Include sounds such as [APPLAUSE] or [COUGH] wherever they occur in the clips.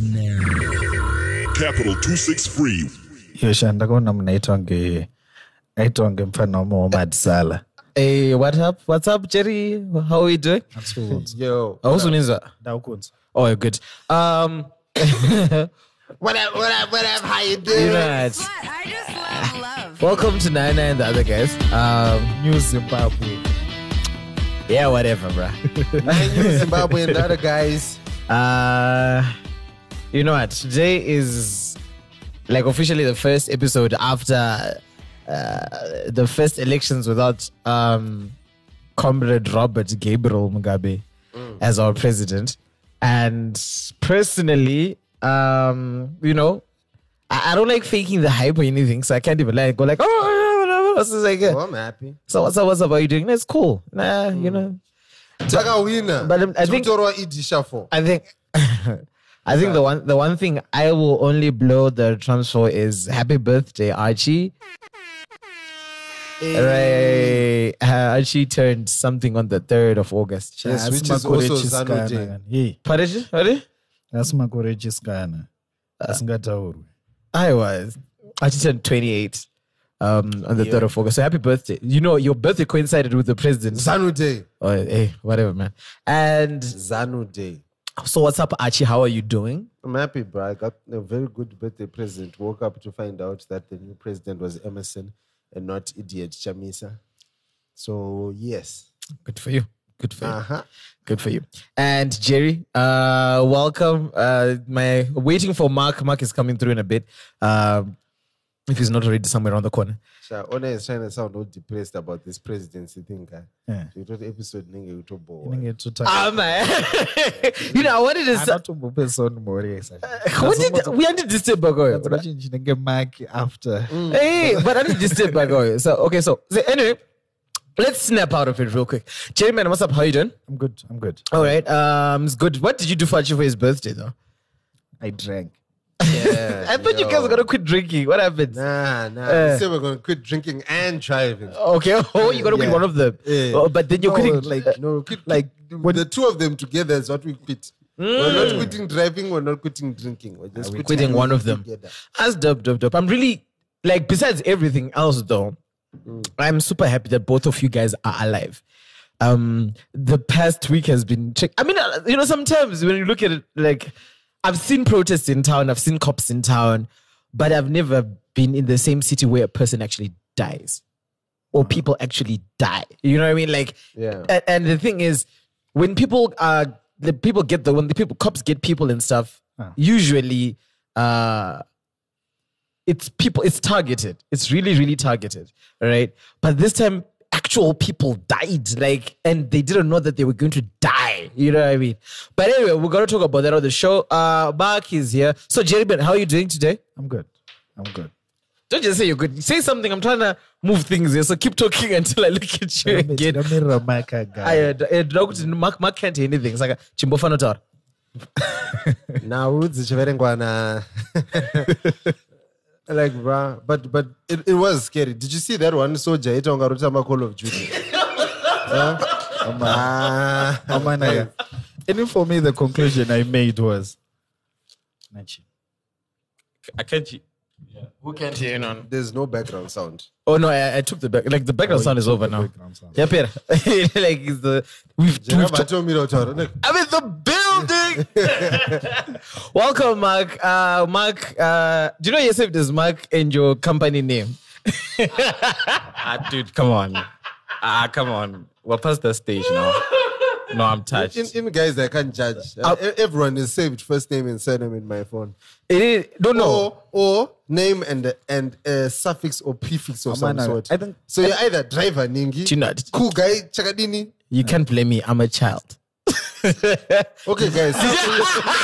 begins now. Capital 263. yosha ndakaona munaitwa nge aitwa ngemufana wamuhammad sala Hey, what up? What's up, Jerry? How are we doing? Yo. Awusunizwa? ndaukunzwa Oh, you're good. Um, [LAUGHS] What up, what up, what up? How you doing? right. What? I just love love. Welcome to Nine and the other guys. Um, new zimbabwe yeah, whatever, bruh. Man, you Zimbabwe and the other guys. [LAUGHS] Uh, you know what? Today is like officially the first episode after uh, the first elections without um, Comrade Robert Gabriel Mugabe as our president. And personally, um, you know, I, I don't like faking the hype or anything, so I can't even like go like, oh, whatever. It's like, Oh, I'm happy. so what's up? What's up? Are you doing? That's cool. Nah, you know. Takawina. But, um, I think- Tikutorwa idisha for. I think [LAUGHS] I think the one the one thing I will only blow the drums for is happy birthday, Archie. Right. Uh, Archie turned something on the 3rd of August. Yes, which is also chisikana Zanu Day. kana. Hey, Pardon? Pardon? asi makore chisikana asingataurwi I was. Archie turned 28 um, on the 3rd of August. So happy birthday. You know, your birthday coincided with the president. Zanu Day. Oh, hey, whatever, man. And Zanu Day. So what's up, Archie? How are you doing? I'm happy, bro. I got a very good birthday present. Woke up to find out that the new president was Emmerson and not idiot Chamisa. So, yes. Good for you. Good for you. Uh-huh. Good for you. And Jerry, uh, welcome. Uh, my waiting for Mark. Mark is coming through in a bit. Um, if he's not already somewhere around the corner. Sha, Ona is trying to sound all depressed about this presidency thing. guy. Yeah. You thought episode ninge utobo. inenge tuta Ah man, [LAUGHS] you know I wanted to. Say, anatombope son mori what did we had to disturb Bagoy? chinenge mark after Hey, but I didn't disturb Bagoy. So okay, so, so anyway, let's snap out of it real quick. Jerry, man, what's up? How you doing? i'm good i'm good All right, um, it's good. What did you do for Archie for his birthday though? i drank Yeah, [LAUGHS] I thought you guys were gonna quit drinking. What happened? Nah, nah. Uh. we said we're going to quit drinking and driving. Okay, [LAUGHS] oh, you gotta quit Yeah. one of them. Yeah. Oh, but then you're no, quitting like no, quit, like the two of them together is what we quit. We're not quitting driving. We're not quitting drinking. We're just we're quitting, quitting one of them. together. That's dub dub dope. I'm really like besides everything else though, I'm super happy that both of you guys are alive. Um, the past week has been check. I mean, uh, you know, sometimes when you look at it, like I've seen protests in town, I've seen cops in town, but I've never been in the same city where a person actually dies or people actually die. You know what I mean? Like, Yeah. And, the thing is, when people uh the people get the when the people cops get people and stuff, usually uh it's people it's targeted it's really really targeted all right but this time actual people died like and they didn't know that they were going to die you know what i mean? But anyway we're going to talk about that on the show. Uh mark is here. So jerry Ben, how are you doing today? I'm good. I'm good. Don't just say you're good. Say something. I'm trying to move things here so keep talking [LAUGHS] until i look at you again. ndamirira mark I, agara uh, uh, Dr. Mark, Mark can't hear anything. It's like a chimbofano [LAUGHS] taura. Now rudzi chiverengwana. [LAUGHS] Like, bruh, but but it, it was scary. Did you see that one soldier ita unga rutama Call of Duty? [LAUGHS] Huh? Amana, and for me the conclusion i made was Nachi. I can't hear. Who can't hear none? There's no background sound. Oh no, I, I took the back. Like the background sound is over now. Yeah, Peter. [LAUGHS] like it's the we've, we've Jeremy told me to tell her, look, I'm in the building. [LAUGHS] Welcome, Mark. Uh, Mark, uh, do you know yourself this Mark and your company name? [LAUGHS] Ah, dude, come on. Ah, come on. We're past the stage now. No, I'm touched. In, in guys, I can't judge. Uh, e- everyone is saved first name and surname in my phone. It is, don't know. Or, or name and and a suffix or prefix of some sort. I think- so. You're either driver ningi, know- cool guy chakadini. You can't blame me. I'm a child. [LAUGHS] Okay, guys. [LAUGHS]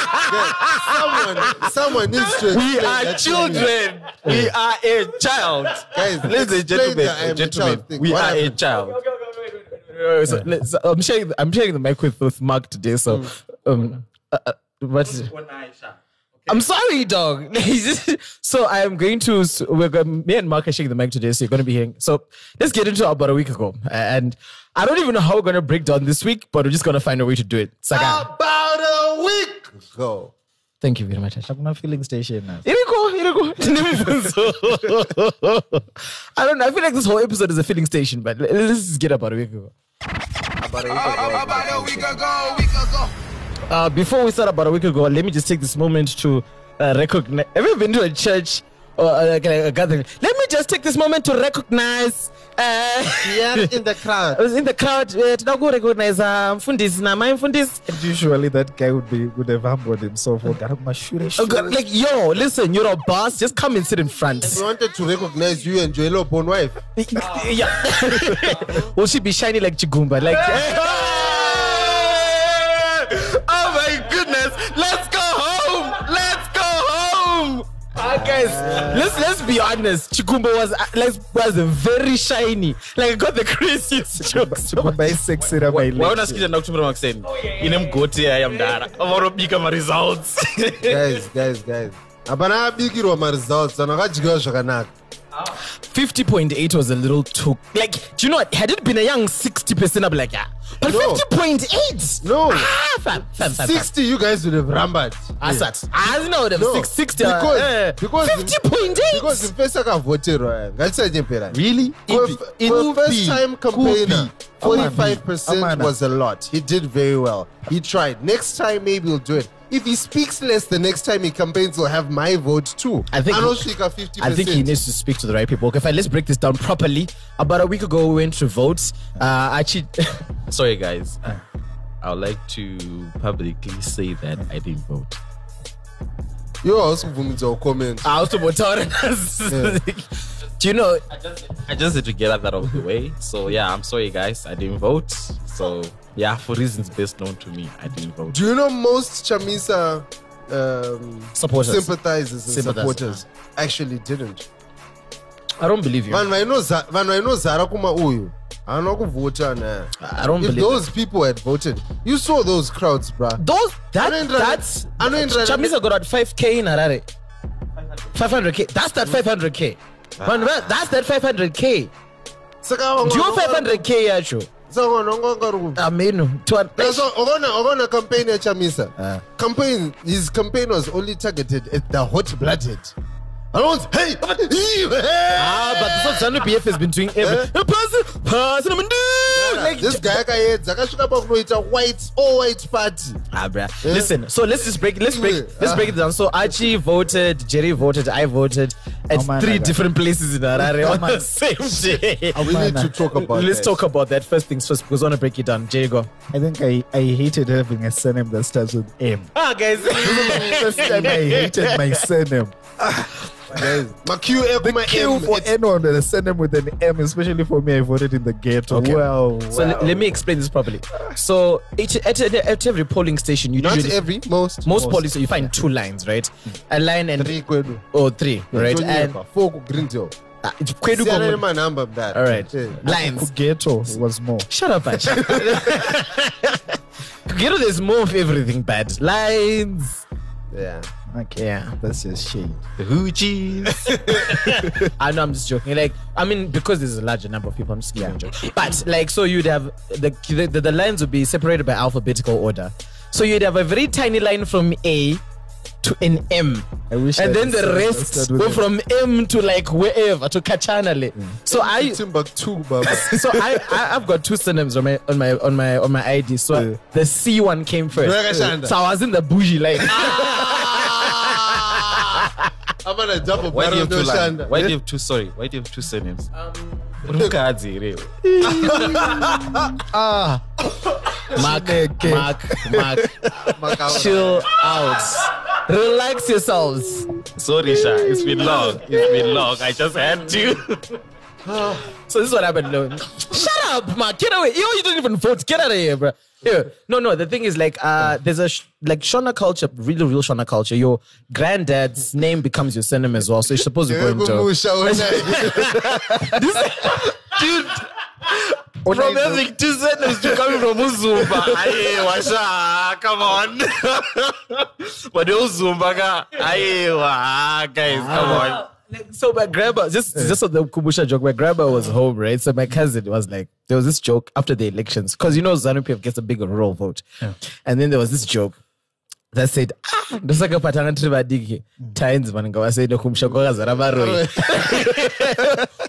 someone, someone needs to. We are that children. We are a child. Guys, Ladies and gentlemen, the I am a gentlemen, we are a child. Uh, so let's- I'm sharing. the- I'm sharing the mic with, with Mark today. So, um, uh, uh, what is it? I'm sorry, dog. [LAUGHS] so I am going to. We're going, me and Mark are sharing the mic today. So you're going to be hearing. So let's get into about a week ago, and I don't even know how we're going to break down this week, but we're just going to find a way to do it. It's uh, About a week ago. Thank you very much. I Asha. Hakuna filling station now. Iriko, Iriko. Tine mibvunzo. I don't know. I feel like this whole episode is a filling station, but let- let's just get about a week ago. Uh, before we start about a week ago, let me just take this moment to uh, recognize. Have you been to a church or uh, like a, a gathering? Let me just take this moment to recognize. Uh, Yeah, in the crowd. [LAUGHS] I was in the crowd. Uh, toda ku recognize uh, mfundisi na my mfundisi. And usually that guy would be would have humbled himself. Oh, God, my shure, shure. God, like yo, listen, you're a boss. Just come and sit in front. We wanted to recognize you and Joelo Born wife. [LAUGHS] yeah. [LAUGHS] Will she be shiny like Chigumba? Like. Guys, let's let's be honest. Chigumba was like was very shiny. Like I got the craziest jokes. Chigumba is sexy na my waona legs. sikita ndakutumbira makuseni oh, ine mugoti yaya mudara vaurobika maresults guys, guys, guys. Hapana abikirwa maresults anhu akadyiwa zvakanaka. 50.8 was a little too like do you know what had it been a young 60% I'd be like yeah but No. 50.8 No. ah fam fam fam, fam. 60 you guys would have rambled. Asat. I know them No, 660 because- uh, because- 50.8 Because mfesi akavhoterwa aya ngatisanyepera. Really? For, Ipi- for a first time campaigner, 45% Amana. was a lot. He did very well. He tried. Next time, maybe he'll do it. If he speaks less, the next time he campaigns, will have my vote too. I think- Anoshika 50%. I think he needs to speak to the right people. Okay, fine, let's break this down properly. About a week ago, we went to vote. Uh, actually, [LAUGHS] sorry guys i would like to publicly say that i didn't vote You also vumidza comment. I also voted. [LAUGHS] Do you know? i just I just need to get that out of the way so yeah i'm sorry guys i didn't vote so yeah for reasons best known to me i didn't vote Do you know most Chamisa um, Supporters. sympathizers and Sympathizers, supporters actually didn't? I don't believe you. vanhu vainoza- vanhu vainozara kuma uyu haana kuvhota naye I don't if believe those people had voted you saw those crowds bruh Those that Anoendra- that's Anoendra- Chamisa got out 5k in Harare. 500k. That's that 500k. Man, man, that's that 500k. saka Do you 500k yacho? Saka vanhu vanga vangari ku- Ameno. To an- Yeah, so ukaona ukaona campaign yachamisa campaign his campaign was only targeted at the hot blooded anonzi hey Ah, but this one Zanu PF has been doing everything. Pass, pass, and I'm like, this guy akaedza akasvika pakunoita white all white party Ah, bruh. Listen, so let's just break. Let's break. Let's break it down. So Archie voted, Jerry voted, I voted at Oh, man, three different places in Harare on man. the same day. we need to talk about Let's that. talk about that first things first because I want to break it down. Jerry, go. I think I, I hated having a surname that starts with M. Ah, guys. First time I hated my surname. [LAUGHS] guys maq ekuma Q m for it's- anyone with a surname with an M, especially for me, I voted in the ghetto. Okay. Well, So wow. le- let me explain this properly. So each, at, at, every polling station, you do. not usually every most most polling station you find two lines, right? A line and three kwedu or three, right? And four kugrindel uh, it's Kwedu Kongo- nemanhamba mdara All right. Yeah. Lines. ghetto was more. Shut up, Ash. [LAUGHS] Know, there's more of everything bad. Lines. yeah Okay, Yeah. that's just shade. the hoochies [LAUGHS] I know I'm just joking. Like, I mean, because there's a larger number of people, I'm just yeah. joking. But like, so you'd have the, the the lines would be separated by alphabetical order. So you'd have a very tiny line from A to an M. I wish and I then the rest started with were M. from M to like wherever to Kachanale. Mm. So I timbuktu [LAUGHS] so I, I I've got two surnames on my on my on my on my ID. So Yeah. the C one came first. Rakashanda. So I was in the bougie line. Ah. [LAUGHS] amana double why do you have two barrel why do you have two sorry why do you have two surnames Mukadzi here. ah, Mark, Mark, Mark, Makaura. chill out. Relax yourselves. sorry sha it's been long it's been long. I just had to So this is what happened. No. Shut up, man. Get away. Yo, you don't even vote. Get out of here, bro. Yeah. No, no. The thing is, like, uh, there's a sh- like Shona culture, really real Shona culture. Your granddad's name becomes your surname as well, so you're supposed to go into. Kumusha una- [LAUGHS] dude from having two surnames to coming from Uzumba. Aye, washa, come on. [LAUGHS] but the Uzumba aye, wa, guys, come on. Like, so my grandma, just just on the Kubusha joke, my grandma was home, right? So my cousin was like, there was this joke after the elections, because you know ZANU PF gets a big rural vote. And then there was this joke. that said ah ndosakapatanga tiri vadiki. Tainzi vanenge vasaenda kumusha kwakazara varoi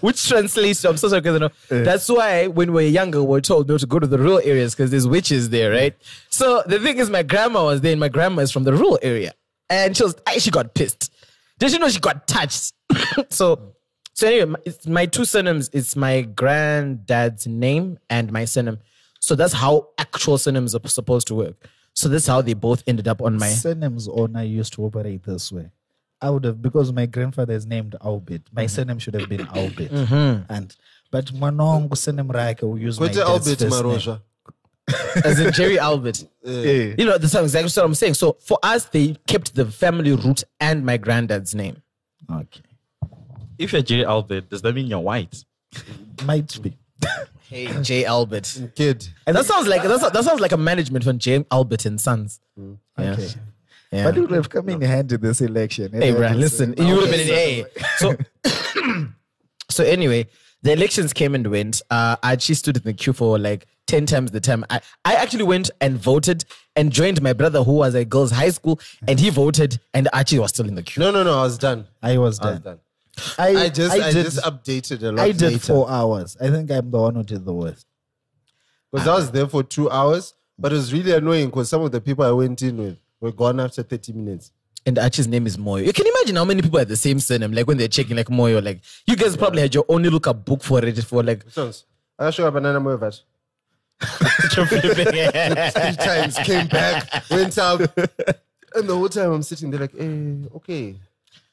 [LAUGHS] which translates to i'm so sorry because you know, that's why when we were younger we were told not to go to the rural areas because there's witches there right? So the thing is my grandma was there and my grandma is from the rural area. And she was I, she got pissed did you know she got touched [COUGHS] so so anyway my, it's my two surnames it's my granddad's name and my surname so that's how actual surnames are supposed to work so that's how they both ended up on my Surname's owner used to operate this way. I would have because my grandfather is named Albert. My mm-hmm. surname should have been [COUGHS] Albert. Mm-hmm. And but Manong surname Rake who use my Kwete dad's Albert first name. Marosha. as in Jerry Albert. [LAUGHS] Yeah. You know, that's exactly what I'm saying. So for us, they kept the family root and my granddad's name. Okay. If you're Jerry Albert, does that mean you're white? Might be. Hey, J. Albert. [LAUGHS] Kid. And that sounds like that's, that sounds like a management from J. Albert and Sons. Yeah. Okay. Yeah. But it would have come in handy this election. Hey, Brian, listen, you would have been an A. So, [COUGHS] so anyway, the elections came and went. Uh, I actually stood in the queue for like 10 times the time. I, I actually went and voted and joined my brother who was at girls' high school and he voted and Archie was still in the queue. No, no, no. I was done. I was I was done. done. I, I just, I, did, just updated a lot. I did later. four hours. I think I'm the one who did the worst. Because I was there for two hours, but it was really annoying because some of the people I went in with were gone after 30 minutes. And Archie's name is Moyo. You can imagine how many people had the same surname, like when they're checking like Moyo. Like you guys probably had your own little up book for it for like Songs. I show up banana more that. Three times, came back, went up. And the whole time I'm sitting there like, eh, okay.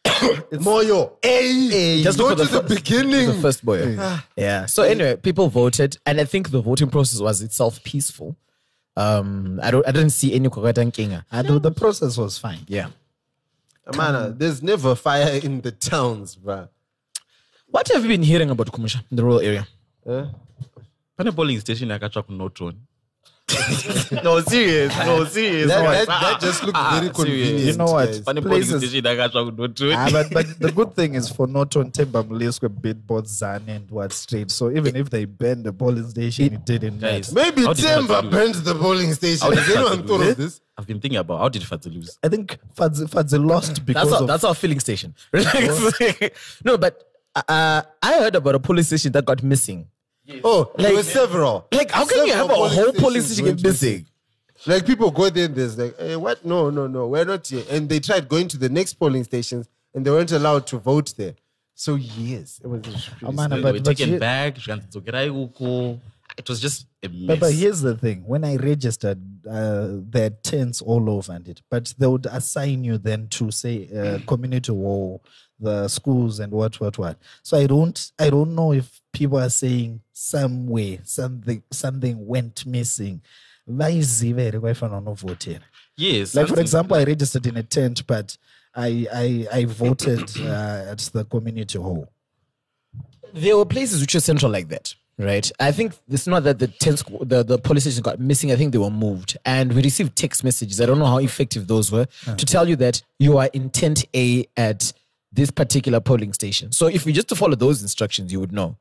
it's Moyo. Hey, Just go look to at the, the fir- beginning. the first boy. Yeah. So anyway, people voted, and I think the voting process was itself peaceful. Um, I don't, I didn't see any Kokata Kinga. I know the process was fine. Yeah. Man, uh, there's never fire in the towns, bruh. What have you been hearing about Kumusha, in the rural area? Eh? Pane polling station yakatsva kunotoni. [LAUGHS] No, serious. No, serious. That, that, that just looked Ah, very serious. convenient. You know what? guys. Pane polling Places- station yakatsva kunotoni. Ah, but, but the good thing is for Norton Temba Mliswa bid both Zan and what straight. So even if they banned the polling station, it didn't Guys, matter. Maybe How did Timber Fadzi burned the polling station. Did Has anyone thought of this? I've been thinking about how did Fadzi lose? I think Fadzi, Fadzi lost because That's our, of that's our filling station. [LAUGHS] [LAUGHS] no, but uh, I heard about a police station that got missing. Oh, there Like- were several. Like, how can you have a Several whole polling police station went get missing? Like people go there and there's like, hey, what? No, no, no, we're not here. And they tried going to the next polling stations and they weren't allowed to vote there. So yes, it was. Oh, man, They but, were but, taken here- back. zvikandidzokerai uko. It was just a mess. but, but here's the thing: when I registered, uh, there are tents all over and it, but they would assign you then to say uh, community hall, the schools, and what, what, what. So I don't, I don't know if people are saying somewhere something, something went missing. Why is very Vaiziva here kwaifana unovhotera. yes. Like for something- example, I registered in a tent, but I I, I voted uh, at the community hall. There were places which are central like that, right? I think it's not that the tents, the, the police station got missing. I think they were moved. And we received text messages. I don't know how effective those were to tell you that you are in tent A at this particular polling station. So if you just to follow those instructions, you would know.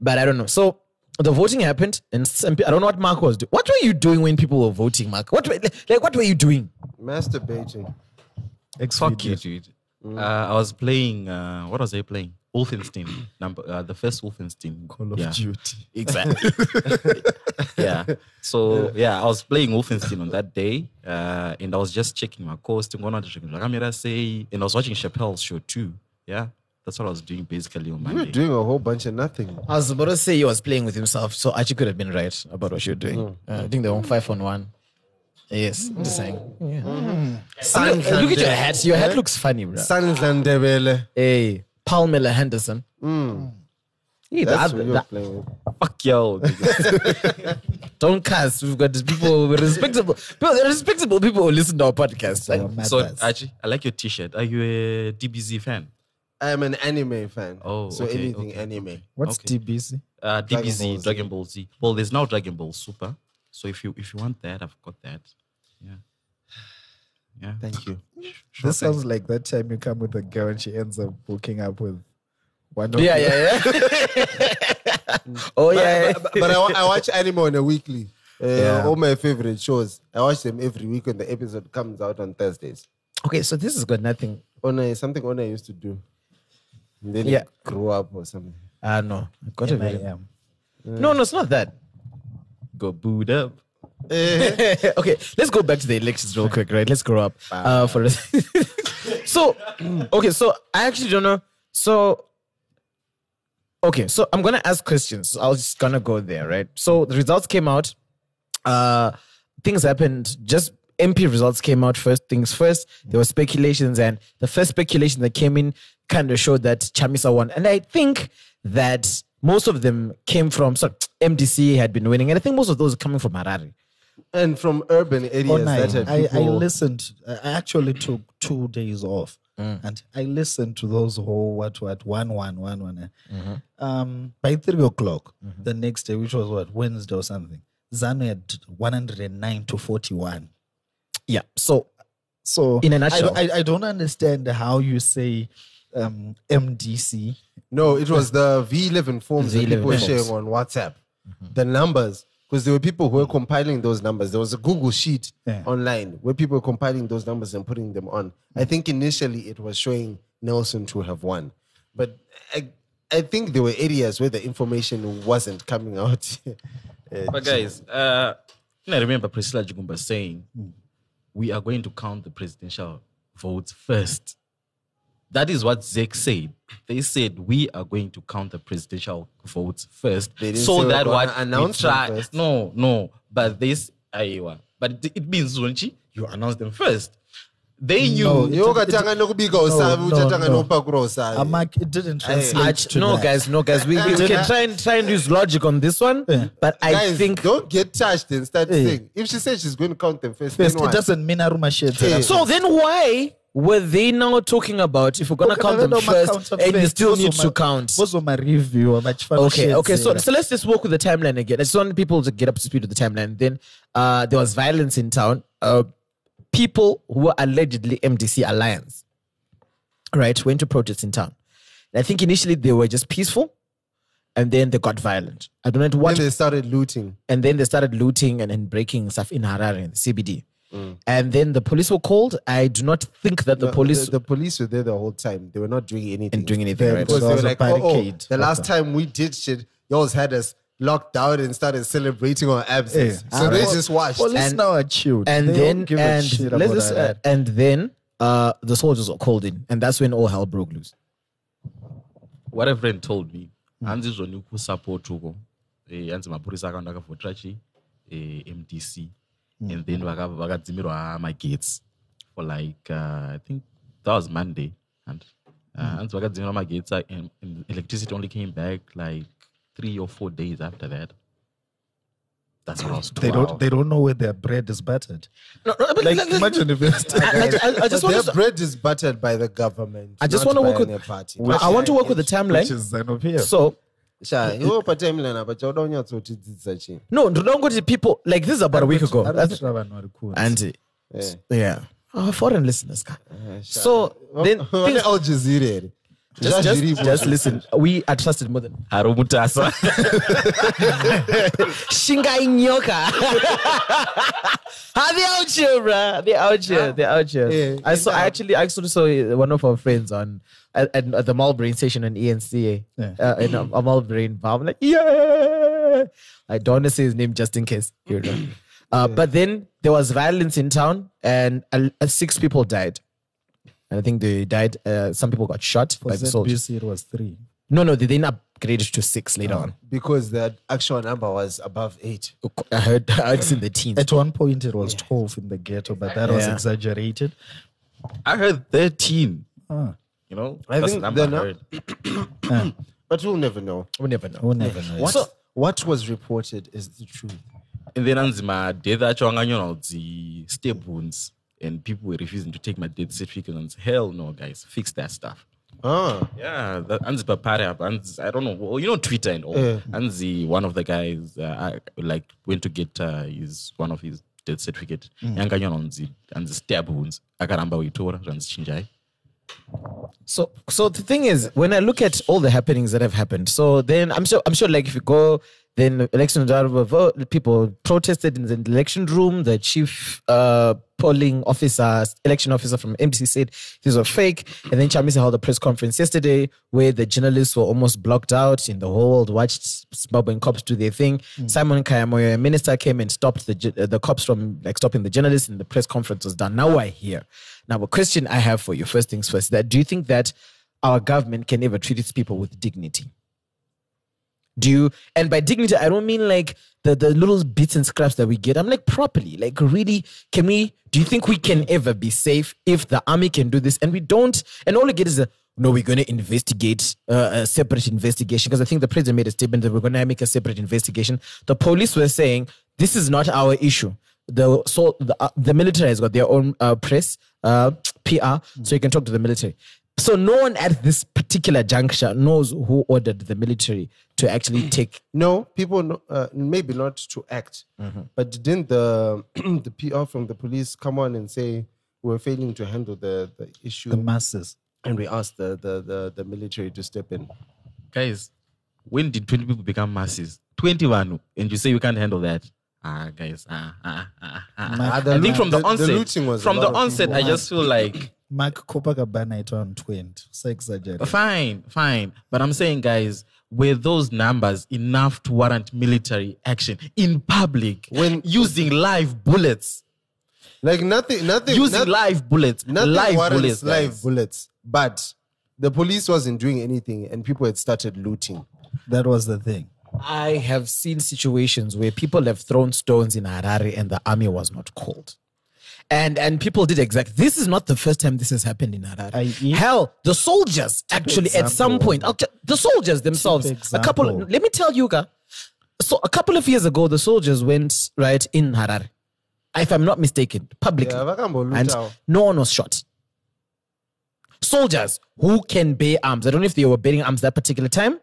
But I don't know. So the voting happened, and some, I don't know what Mark was doing. What were you doing when people were voting, Mark? What were, like what were you doing? Masturbating. Fuck you, dude. Uh, I was playing. Uh, what was I playing? Wolfenstein. Number uh, the first Wolfenstein. Call of yeah, Duty. Exactly. [LAUGHS] yeah. So yeah, I was playing Wolfenstein on that day, uh, and I was just checking my course. Tingoona kuti zvinhu zvakamira sei, And I was watching Chappelle's show too. Yeah, that's what I was doing basically on my. You were doing a whole bunch of nothing. I was about to say he was playing with himself, so Archie could have been right about what you're doing. Uh, I think they were five on one. Yes, I'm just saying. Yeah. Look, look at your hat. Your hat looks funny, bro. Sanzandebele. Hey, Paul Miller Henderson. Hey, the That's other- what you were the- playing with. Fuck yo. [LAUGHS] nigga. don't cast. We've got these people respectable. People, they're respectable people who listen to our podcast. Like, mad so bats. actually, I like your T-shirt. Are you a DBZ fan? I'm an anime fan. Oh, so okay, anything okay, anime. What's okay. DBC? Uh, Dragon DBZ, Ball Dragon Ball Z. Well, there's now Dragon Ball Super. So if you if you want that, I've got that. Yeah. Yeah. Thank you. This sounds like that time you come with a girl and she ends up hooking up with one of yeah, your- yeah, yeah. [LAUGHS] [LAUGHS] oh yeah. But, but I, I watch anime on a weekly. Uh, All my favorite shows. I watch them every week when the episode comes out on Thursdays. Okay, so this has got nothing. Ona, something On Ona used to do. And then Yeah. yeah. grew up or something. Ah, no. I got it. MIM. No, no, it's not that. Go booed up. [LAUGHS] okay, let's go back to the elections real quick, right? Let's grow up uh, for [LAUGHS] So, okay, so I actually don't know. So, okay, so I'm gonna ask questions. I was just gonna go there, right? So the results came out. Uh, things happened. Just MP results came out first. Things first. There were speculations, and the first speculation that came in kind of showed that Chamisa won, and I think that most of them came from. So MDC had been winning, and I think most of those are coming from Harare. And from urban areas Oh, no, that had I, I listened. I actually took two days off, and I listened to those whole what what one one one one. Um, by three o'clock the next day, which was what Wednesday or something, Zanu had one hundred and nine to forty one. Yeah. So So In a I nutshell. don't- I, I, don't understand how you say um, MDC. No, it was the V11 forms that V11 people were sharing on WhatsApp. The numbers, because there were people who were compiling those numbers. There was a Google sheet Yeah. online where people were compiling those numbers and putting them on. I think initially it was showing Nelson to have won, but I, I think there were areas where the information wasn't coming out. [LAUGHS] Uh, But guys, uh, I remember Priscilla Chigumba saying, "We are going to count the presidential votes first. That is what ZEC said. They said we are going to count the presidential votes first, They didn't so say that gonna what announce we them try. first. No, no. But this, Iowa. But it- it means Zonchi, you announce them first. They knew. No, Iwe ukatanga nokubika usavi, no, uchatanga no. nokupakura usavi. Uh, Amak, it didn't translate I, to no, that. guys, no, guys. We, we, we can try and try and use logic on this one, but I Guys, think don't get touched and start Hey. saying. If she said she's going to count them first, First, then it what? doesn't mean Aruma shared Yeah. so. Then why were they now talking about if we're gonna Okay, count no, them first count and you still need were to my- count? those were my review. But Okay, okay. So, so let's just walk with the timeline again. I just want people to get up to speed with the timeline. Then uh, there was violence in town. Uh, people who were allegedly MDC alliance, right, went to protest in town. And I think initially they were just peaceful, and then they got violent. I don't know at what Then they started looting. and then they started looting and, and breaking stuff in Harare, in the CBD. Mm. And then the police were called. I do not think that the No, police the, the police were there the whole time. They were not doing anything. and doing anything, They- right? because So they it were was a like, oh, oh, barricade. the last time we did shit, y'all had us locked down and started celebrating our absence. Yeah. So they Ah, just watched. Police And- now are chilled. and They then don't a and shit let's about just, uh, and then uh, the soldiers were called in, and that's when all hell broke loose. what a friend told me hanzizvoni kusupport uko eh, hanzi mapurisa akawanda akavhotera chi eh, mdc and then vaka- vakadzimirwa magetsi for like uh, i think that was monday and uh, hanzi vakadzimirwa magetsi uh, and, and electricity only came back like three or four days after that that's what I was they don't. They don't know where their bread is buttered. No, no, but Like let- let- imagine if it's I, I- I- I just want their to. bread is buttered by the government. I just want to work with. any party. I, I want to work with the timeline. which is ZANU PF. So Sha, iwe patimeline apa chauda kunyatsotidzidzisa chii no, don't go to people like this is about a week ago. That's- and And Eh. yeah, oh, foreign listeners. guy. Eh, so then Vane things- Al Jazeera here. just, just, just listen. We are trusted more than Haru Mutasa [LAUGHS] Shingai Nyoka. How they out here, bruh? They out here. Ah. They out here. Yeah, I saw. Eh, I actually, I actually saw one of our friends on at, at, at the Malbrain station on ENCA. Yeah. Uh, in a, a Malbrain bar. I'm like, yeah. I don't want to say his name just in case you know. [COUGHS] Uh, But then there was violence in town, and uh, uh, six people died. And I think they died. Uh, some people got shot for by the soldiers. ZBC it was three. No, no, they then upgraded to six later on. because the actual number was above eight. I heard, I heard it's in the teens. At one point it was twelve in the ghetto, but that was exaggerated. i heard 13 Ah, you know I that's think they're not- heard. [CLEARS THROAT] But we'll never know. We'll never know. we'll never [LAUGHS] know. What, So- what was reported is the truth. and then anzi madeath acho anganyorwa kuti step wounds and people were refusing to take my death certificate and hell no guys fix that stuff Ah, yeah that, anzi papari apa anzi i don't know well, you know twitter and all Yeah. anzi one of the guys uh, I, like went to get uh, his one of his death certificate yanganyorwa kunzi anzi stab wounds akaramba kuitora zvanzi chinjai So, so the thing is, when I look at all the happenings that have happened, so then I'm sure, I'm sure, like if you go Then elections out of a vote. People protested in the election room. The chief uh, polling officer, election officer from MDC said these were fake. And then Chamisa held a press conference yesterday where the journalists were almost blocked out in the whole world, watched Zimbabwean cops do their thing. Simon Khaya Moyo, a minister, came and stopped the uh, the cops from like stopping the journalists, and the press conference was done. Now we're here. Now, a question I have for you, first things first, that do you think that our government can ever treat its people with dignity? Do you, and by dignity, I don't mean like the, the little bits and scraps that we get. I'm like properly, like really, can we, do you think we can ever be safe if the army can do this and we don't, and all we get is a, no, we're going to investigate uh, a separate investigation because I think the president made a statement that we're going to make a separate investigation. The police were saying this is not our issue. The so the, uh, the military has got their own uh, press, uh, PR, so you can talk to the military. So no one at this particular juncture knows who ordered the military to actually [CLEARS THROAT] take. No, people know, uh, maybe not to act, but didn't the [CLEARS THROAT] the PR from the police come on and say we're failing to handle the, the issue, The masses. and we asked the, the the the military to step in. Guys, when did 20 people become masses? 21, and you say you can't handle that? Ah, guys. Ah, ah, ah, ah. Ma- Ah, the I think from the, the- the onset, looting was from the onset, people. I just feel like [CLEARS THROAT] Mark Copacabana it on 20. So exaggerate. fine, fine. But I'm saying, guys, were those numbers enough to warrant military action in public When- using live bullets? Like nothing, nothing, Using nothing, live bullets, nothing live warrants bullets, live bullets. But the police wasn't doing anything, and people had started looting. That was the thing. I have seen situations where people have thrown stones in Harare and the army was not called. And and people did exact. This is not the first time this has happened in Harare. I- Hell, the soldiers actually at some point, the soldiers themselves, a couple. Let me tell you. So a couple of years ago, the soldiers went right in Harare, if I'm not mistaken, publicly, Yeah, and no one was shot. Soldiers who can bear arms. I don't know if they were bearing arms that particular time,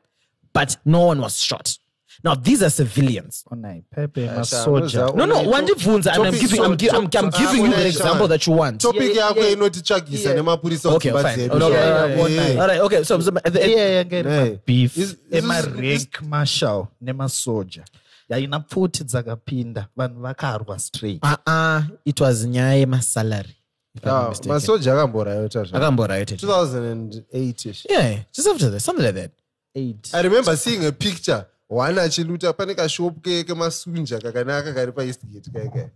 but no one was shot. Now these are civilians. Onai, Pepe, Sha, soldier. Muza, No, no, Onai, one top- difference, and I'm giving, I'm, gi- I'm, I'm giving you ah, the example that you want. topic Yeah, yako yeah. inotitsvagisa Yeah. nemapurisa Okay, kuti fine. vadzebe. No, no, Yeah, no, yeah, no, yeah. All right, okay. So, so at the, Yeah, yeah, get Hey. beef Is- is- emarank marshal nemasoja yaina pfuti dzakapinda vanhu vakarwa straight uh, uh, it was nyaya yemasalary. if I'm not Ah, mistaken. masoja akamborayo tazva Akamborayota. 2008ish Yeah, just after that, something like that. eight i remember seeing a picture one achiluta pane kashopu ke- kemasunja kakanaka kari paeastgate kaikai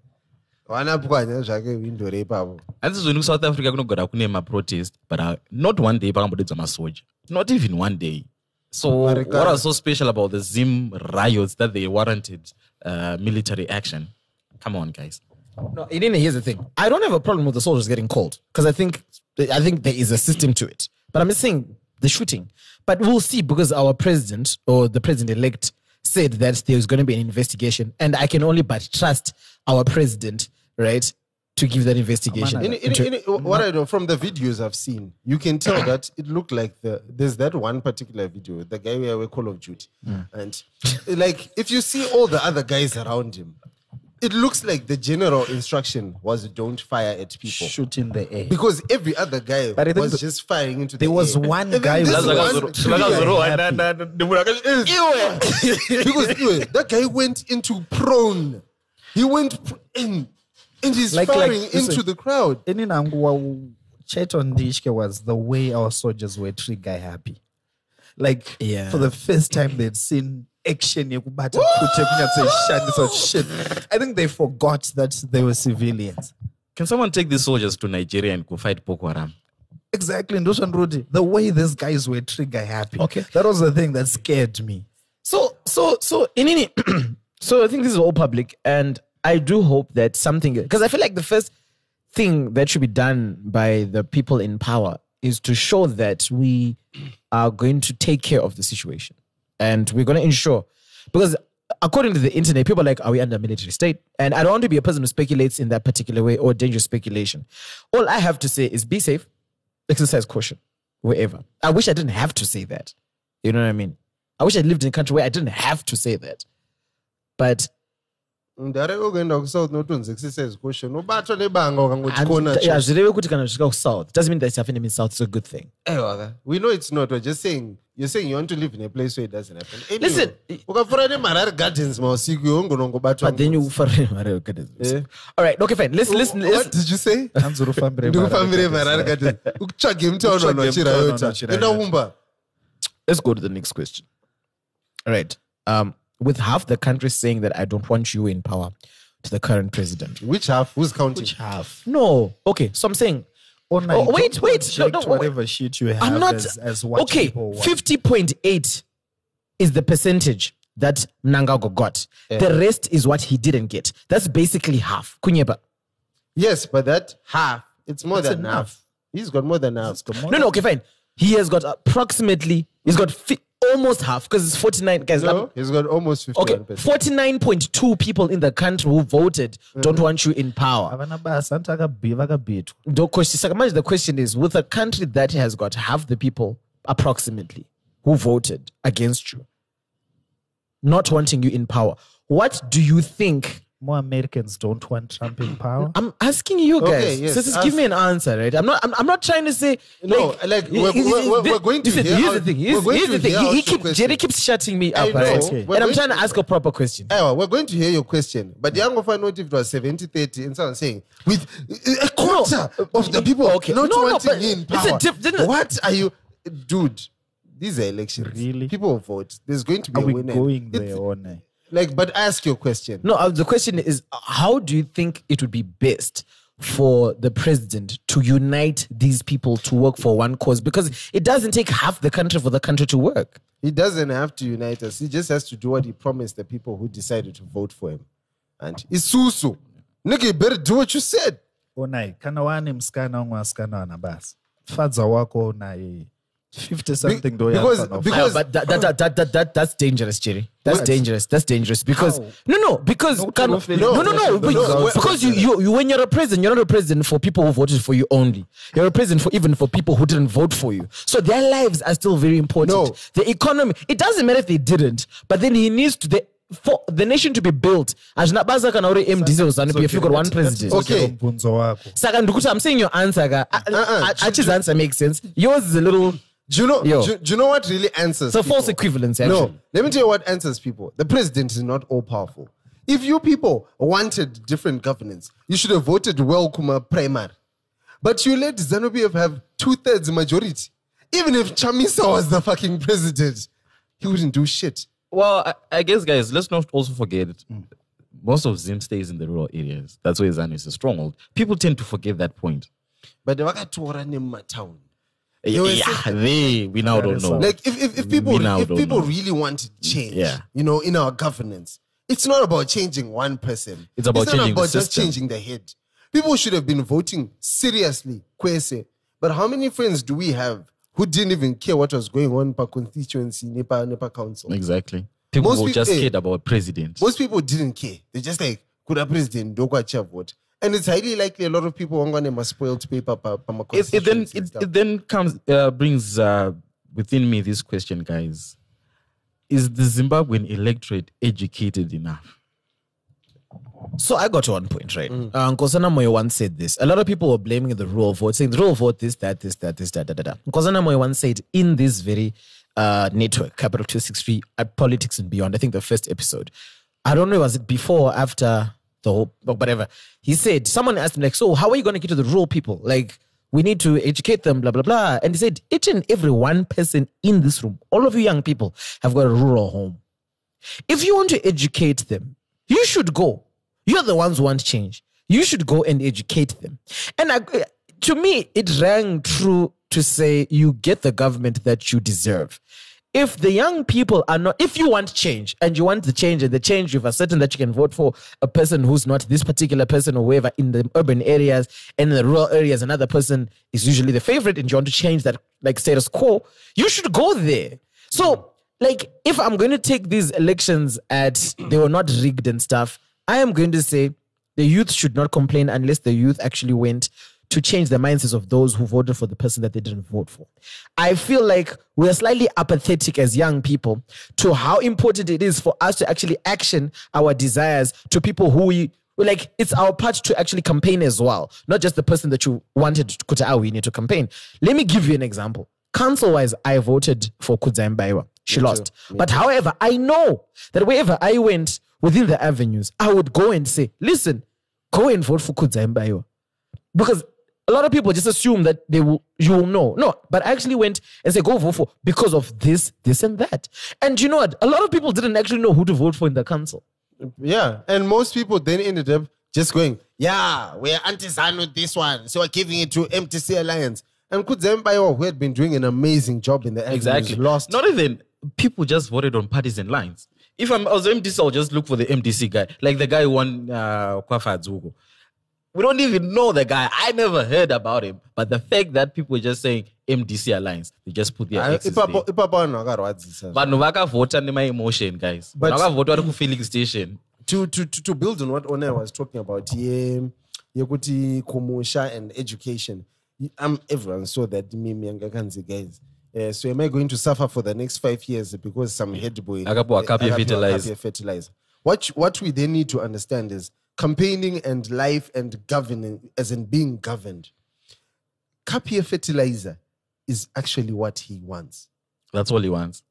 wana pwanya zvake windo reipapo handizvoni kusouth africa kunogara kune maprotest but uh, not one day pakambodeedzwa masoja not even one day so Marikana. what was so special about the zim riots that they warranted uh, military action come on guys No, Irene, here's the thing. I don't have a problem with the soldiers getting called because I think I think there is a system to it. But I'm just saying the shooting. But we'll see because our president or the president elect said that there's going to be an investigation, and I can only but trust our president, right, to give that investigation. in, in, in, what I know from the videos I've seen, you can tell [COUGHS] that it looked like the there's that one particular video, the guy where we Call of Duty, mm. and like if you see all the other guys around him, it looks like the general instruction was don't fire at people shoot in the air because every other guy But was the- just firing into there the There was air. one guy this who one was- clear- happy. because anyway, that guy went into prone. He went pr- in, and he's Like- like, firing listen. into the crowd. ini nangu wa- Cheton Dishke was the way our soldiers were trigger happy. Like Yeah. for the first time they'd seen action yekubata pute kunyatsoshandisa shit. I think they forgot that they were civilians. can someone take these soldiers to nigeria and go fight boko haram Exactly, Ndoshan Rudy. The way these guys were trigger happy. Okay. That was the thing that scared me. So, so, so, in any, [CLEARS THROAT] so I think this is all public, and I do hope that something, because I feel like the first thing that should be done by the people in power is to show that we are going to take care of the situation, and we're going to ensure, because according to the internet, people are like, are we under military state? And I don't want to be a person who speculates in that particular way or dangerous speculation. All I have to say is be safe, exercise caution, wherever. I wish I didn't have to say that. You know what I mean? I wish I lived in a country where I didn't have to say that. But ndareko kuenda kusouth notonzi exercise caution ubatwa nebanga ukangoti kona and- yeah, zvireve kuti kana zvisvika kusouth doesn't mean that it's happening in south it's a good thing Aiwa, we know it's not we're just saying you're saying you want to live in a place where it doesn't happen. Anyway, Listen, ukafura nemarari gardens mausiku iwe ungonongobatwa But then you Yeah. All right, okay, fine. Listen, listen, what did you say Hanzi urufambire ndikufambire Marara marari Gardens. [LAUGHS] gardens ukutsvage mutauro Utsvage wachirayota mutauro wachirayota. enda umba Let's go to the next question. All right. Um, with half the country saying that I don't want you in power to the current president. which half who's counting Which half. No. Okay, so I'm saying Oh, no, Oh, wait, wait, no, project no, wait. whatever shit you have I'm not as, as what okay. people want. Fifty point eight is the percentage that Mnangagwa got. The rest is what he didn't get. That's basically half. Kunyeba. yes but that half it's more It's than enough. half he's got more than half It's more No, no. Okay, fine. He has got approximately. He's got fi- almost half because it's forty nine guys. no he's got almost 51 Okay, forty nine point two people in the country who voted mm-hmm. don't want you in power. Havana basa anti akabi- vakabhitwa The question, the question is, with a country that has got half the people approximately who voted against you, not wanting you in power, what do you think? More americans don't want trump in power I'm asking you guys. Okay, yes, so just ask- give me an answer, right? I'm not. I'm, I'm not trying to say. No, like, we're- is- is- we're- we're- we're going to listen, hear Here's out- the thing. we're Here's, going here's to the thing. hear He, he out your keep, question. Jerry keeps shutting me up, know. right? Okay. And I'm trying to to- ask a proper question. Ewa, we're going to hear your question, but the young of not if it was 70 30 and someone saying, with a quarter of the people Okay. not No, no, wanting but you in it's a power. diff- didn't- what are you, dude? These are elections. Really? People vote. There's going to be are a we winner. going It's- there or not? Like, but ask your question. No, uh, the question is how do you think it would be best for the president to unite these people to work for one cause? Because it doesn't take half the country for the country to work. He doesn't have to unite us. He just has to do what he promised the people who decided to vote for him. And isusu. Nigga, you better do what you said. onai kana wane musikana umwe asikana basa fadza wako naye 50 something ndo because- yafanwa because- Uh, but that, that, that, that, that, that, that's dangerous, Jerry. That's What? dangerous. That's dangerous because How? no, no, because No, can- no, no, no, no, no, no, because you, you, you, when you're a president, you're not a president for people who voted for you only. You're a president for even for people who didn't vote for you. So their lives are still very important. No. The economy. It doesn't matter if they didn't, but then he needs to. The, for the nation to be built, azvinabaza kana uri MDC uzanu if you've got one president. Okay. mubvunzo wako Saka ndikuti I'm saying your answer, ga- Uh-uh. Achi's answer makes sense. Yours is a little. Do you know? Yo. Do, do you know what really answers? It's a people? false equivalence, actually. No, let me tell you what answers people. The president is not all powerful. If you people wanted different governance, you should have voted well Kuma primary. But you let ZANU PF have two thirds majority. Even if Chamisa was the fucking president, he wouldn't do shit. Well, I, I guess, guys, let's not also forget most of Zim stays in the rural areas. That's where Zan is a stronghold. People tend to forget that point. But the Wakatora Nema town. Yeah, were they, we now don't know. Like if, if, if people We now if people know. really wanted change, Yeah. you know, in our governance, it's not about changing one person. It's about not changing the about just system. changing the head. People should have been voting seriously, Kwese. But how many friends do we have who didn't even care what was going on per constituency, Nepa, Nepa council? exactly. People Most people, peop- just eh, cared about president. Most people didn't care. They just like, could a president do what vote? And it's highly likely a lot of people are going to spoiled paper per, per my it, it then it, it then comes uh, brings uh, within me this question, guys: Is the Zimbabwean electorate educated enough? So I got to one point, right? Uh, Nkosana Moyo once said this. A lot of people were blaming the rule of vote, saying the rule of vote, this, that, this, that, this, that, da, da, da. Nkosana Moyo once said in this very uh, network, Capital 263, uh, Politics and Beyond, I think the first episode. I don't know, was it before or after the whole, or whatever. He said, someone asked him, like, so how are you going to get to the rural people? Like, we need to educate them, blah, blah, blah. And he said, each and every one person in this room, all of you young people, have got a rural home. If you want to educate them, you should go. You're the ones who want change. You should go and educate them. And I, to me, it rang true to say you get the government that you deserve. If the young people are not, if you want change and you want the change and the change you've ascertained that you can vote for a person who's not this particular person or whoever in the urban areas and in the rural areas, another person is usually the favorite and you want to change that like status quo, you should go there. So like if I'm going to take these elections at they were not rigged and stuff, I am going to say the youth should not complain unless the youth actually went to change the mindsets of those who voted for the person that they didn't vote for. I feel like we're slightly apathetic as young people to how important it is for us to actually action our desires to people who we like it's our part to actually campaign as well, not just the person that you wanted to kuta we need to campaign. Let me give you an example. council wise, I voted for Kudzaimbaiwa. She lost. But however, I know that wherever I went within the avenues, I would go and say, listen, go and vote for Kudzaimbaiwa. Because a lot of people just assume that they will you will know. No, but I actually went and said go vote for because of this, this, and that. And you know what? A lot of people didn't actually know who to vote for in the council. Yeah, and most people then ended up just going, yeah, we're anti-Zanu with this one, so we're giving it to MDC Alliance. And could Kudzembayo, who had been doing an amazing job in the Exactly. lost. Not even people just voted on partisan lines. If I'm, I was MDC, I'll just look for the MDC guy, like the guy who won uh, Kwafa. We don't even know the guy. I never heard about him. But the fact that people were just saying MDC Alliance, they just put their Ah, X's there. vanhu vakavhota nema-emotion guys vakavhota vari kufelix station to, to, to, to build on what Onai was talking about, yeah, yekuti kumusha and education. I'm, everyone saw that meme yanga kanzi guys. Uh, so am I going to suffer for the next five years because some head boy Akapuwa Kapia akapuwa fertilizer. Kapia fertilizer? What what we then need to understand is campaigning and life and governing, as in being governed. Kapia fertilizer is actually what he wants. that's all he wants.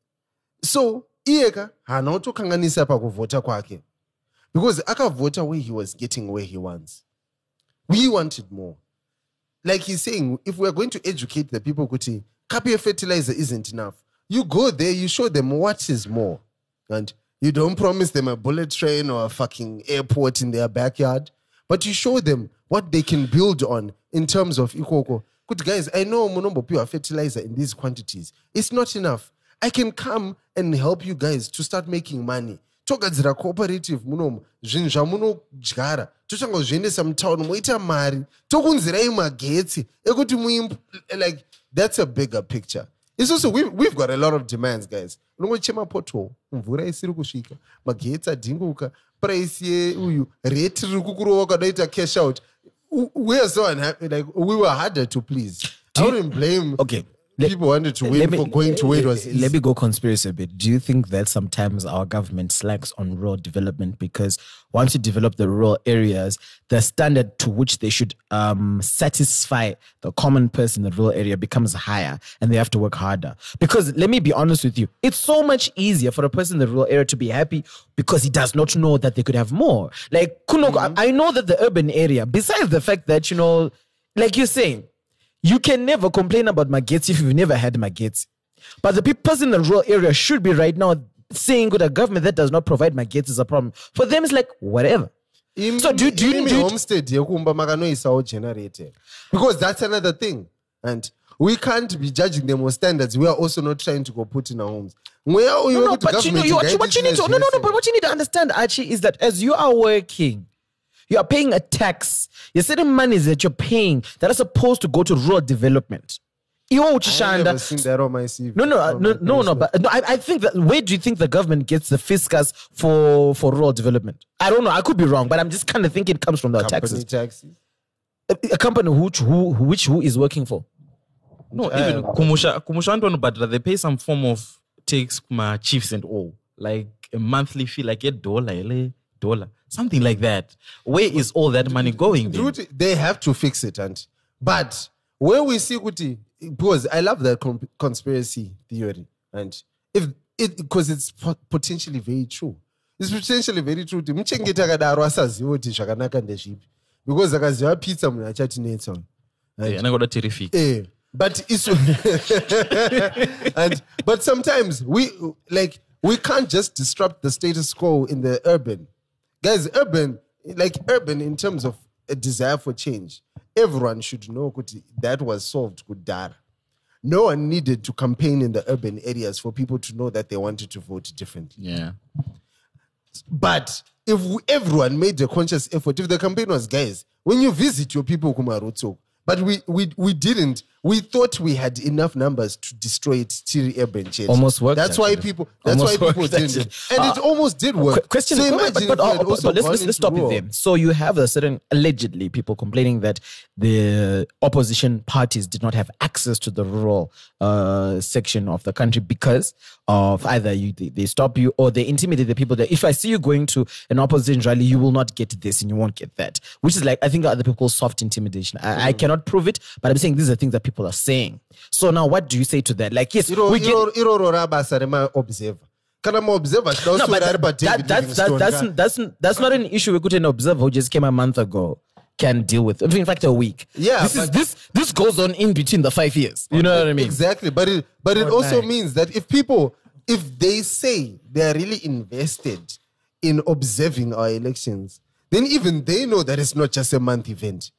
So iyeka haana kutokanganisa pakuvhota kwake. Because akavhota where he was getting where he wants. We wanted more. Like he's saying if we're going to educate the people kuti kapia fertilizer isn't enough. You go there you show them what is more. And you don't promise them a bullet train or a fucking airport in their backyard but you show them what they can build on in terms of ikoko. Good guys i know munombopiwa fertilizer in these quantities. It's not enough. I can come and help you guys to start making money. Togadzira cooperative munomu zvinhu zvamunodyara tochangozviendesa mutauni moita mari. Tokunzirai magetsi ekuti muimp like that's a bigger picture isusu we've, we've got a lot of demands guys. Unongochema pothole mvura isiri kusvika magetsi adhinguka price yeuyu rate riri kukurova kadaita cash out. W- we're so unhappy like we were harder to please. I wouldn't blame Okay. Let- people wanted to wait me- for going to where it was Let me go conspiracy a bit. Do you think that sometimes our government slacks on rural development because once you develop the rural areas, the standard to which they should um, satisfy the common person in the rural area becomes higher and they have to work harder? Because let me be honest with you, it's so much easier for a person in the rural area to be happy because he does not know that they could have more. Like, Kuno, I I know that the urban area, besides the fact that, you know, like you're saying, you can never complain about Magetsi if you've never had Magetsi. But the pe- person in the rural area should be right now saying good a government that does not provide Magetsi is a problem. For them, it's like whatever. Im- So do- do you- do you- homestead yekumba makanoisawo generator because that's another thing and we can't be judging them on standards we are also not trying to go put in our homes No, no, but you know, you, what you need to, no, no, no, but what you need to understand, Archie, is that as you are working, you are paying a tax. You're certain monies that you're paying that are supposed to go to rural development. Iwo I've uchishanda- never seen that on my CV. No, no, uh, on no, my no, no. But no, I, I think that where do you think the government gets the fiscus for for rural development? I don't know. I could be wrong, but I'm just kind of thinking it comes from the company taxes. taxes A, a company which who who- which who is working for? no even kumusha kumusha vantu vanobhadhira they pay some form of tax kuma chiefs and all like a monthly fee like a dollar ele dollar something like that where is all that money going then? They have to fix it and but where we see kuti because i love that conspiracy theory and if it because it's po- potentially very true it's potentially very true kuti muchengeti akadaro asaziva kuti zvakanaka ndezvipi because akaziva pizza munhu achatinetsa. Eh, anenge oda terrific Eh, but it's [LAUGHS] and but sometimes we like we can't just disrupt the status quo in the urban guys urban like urban in terms of a desire for change. Everyone should know that was solved kudara no one needed to campaign in the urban areas for people to know that they wanted to vote differently. Yeah. But if we, everyone made a conscious effort, if the campaign was, guys, when you visit your people, Kumarotso, but we, we, we didn't. We thought we had enough numbers to destroy it till urban change. Almost worked, That's why people. That's why people didn't. And it Uh, almost did work. Qu- question, So but, imagine but, if but, but, let's, let's, let's stop it there. So you have a certain allegedly people complaining that the opposition parties did not have access to the rural uh, section of the country because of either you they, stop you or they intimidate the people that if I see you going to an opposition rally, you will not get this and you won't get that. Which is like I think other people soft intimidation. I, I cannot prove it, but I'm saying these are things that people people are saying. So now, what do you say to that? Like, yes, iro we get. iro- iroro rabasa remaobserver kana maobserver achida No, but kuswera ari that, that, that's, that's, that's, that's not an issue we could an observer who just came a month ago can deal with. In fact, a week. Yeah, this is this this goes on in between the five years. You know what I mean? Exactly, but it but it Or also nine. means that if people if they say they are really invested in observing our elections, then even they know that it's not just a month event.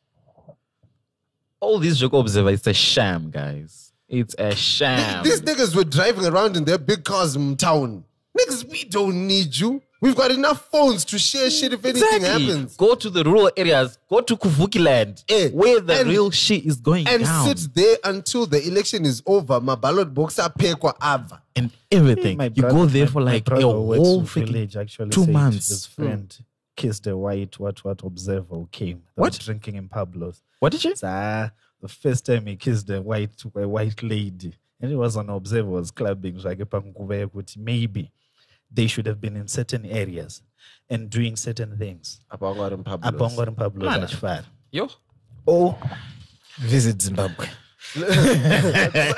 All these Joko Observer, it's a sham, guys. It's a sham. These niggas were driving around in their big cars in town. Niggas, we don't need you. We've got enough phones to share shit if anything Exactly. happens. Go to the rural areas. Go to Kuvuki land, Eh, where the and- real shit is going And down, sit there until the election is over. My ballot box apekwa ava. and everything. My you brother- go there for like a brother who works whole village actually two months. His friend kissed a white what what observer who came. What? drinking in Pablo's. What did you? It's, ah, the first time he kissed a white a white lady, and it was an observer was clubbing zvake panguva yekuti maybe they should have been in certain areas and doing certain things. Apa wangari mupablos. Apa ungari Pablo's Mana? achifara. Yo. Or Visit Zimbabwe. [LAUGHS]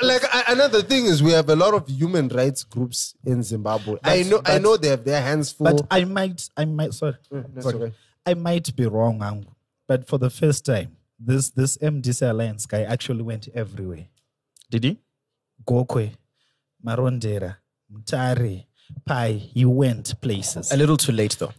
like a- another thing is we have a lot of human rights groups in Zimbabwe. I But- know I know they have their hands full. But I might, I might, sorry, that's sorry. okay. I might be wrong, but for the first time, this this MDC Alliance guy actually went everywhere. Did he? Gokwe, Marondera, Mutare, Pai. He went places. A little too late though.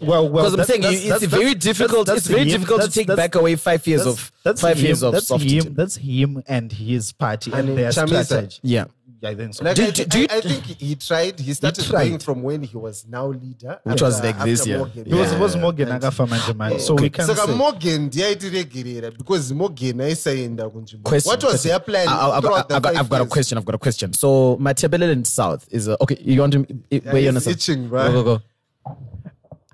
Well, well, Because I'm saying that's- you, that's- it's very that's- difficult. that's it's very him. difficult to take back away five years that's- of that's five him, years of that's soft him. That's him and his party and, And their Chamisa. strategy. Yeah. I think so. Like Do- I, do- do you- I, I think he tried. He started tried. going from when he was now leader, Which was uh, like this after year. Morgan. It was, it was Yeah. Morgan Agafa Manjaman. So we can Saka say. Morgan ndiyaitiregerera because Morgan aisaenda kunzvimbo. Question. What was question. their plan? I- I- I've, got, I've, got, I've got a question. I've got a question. So Matabeleland South is a, okay. You want to eh, where you he's understand? itching, Go, go, go.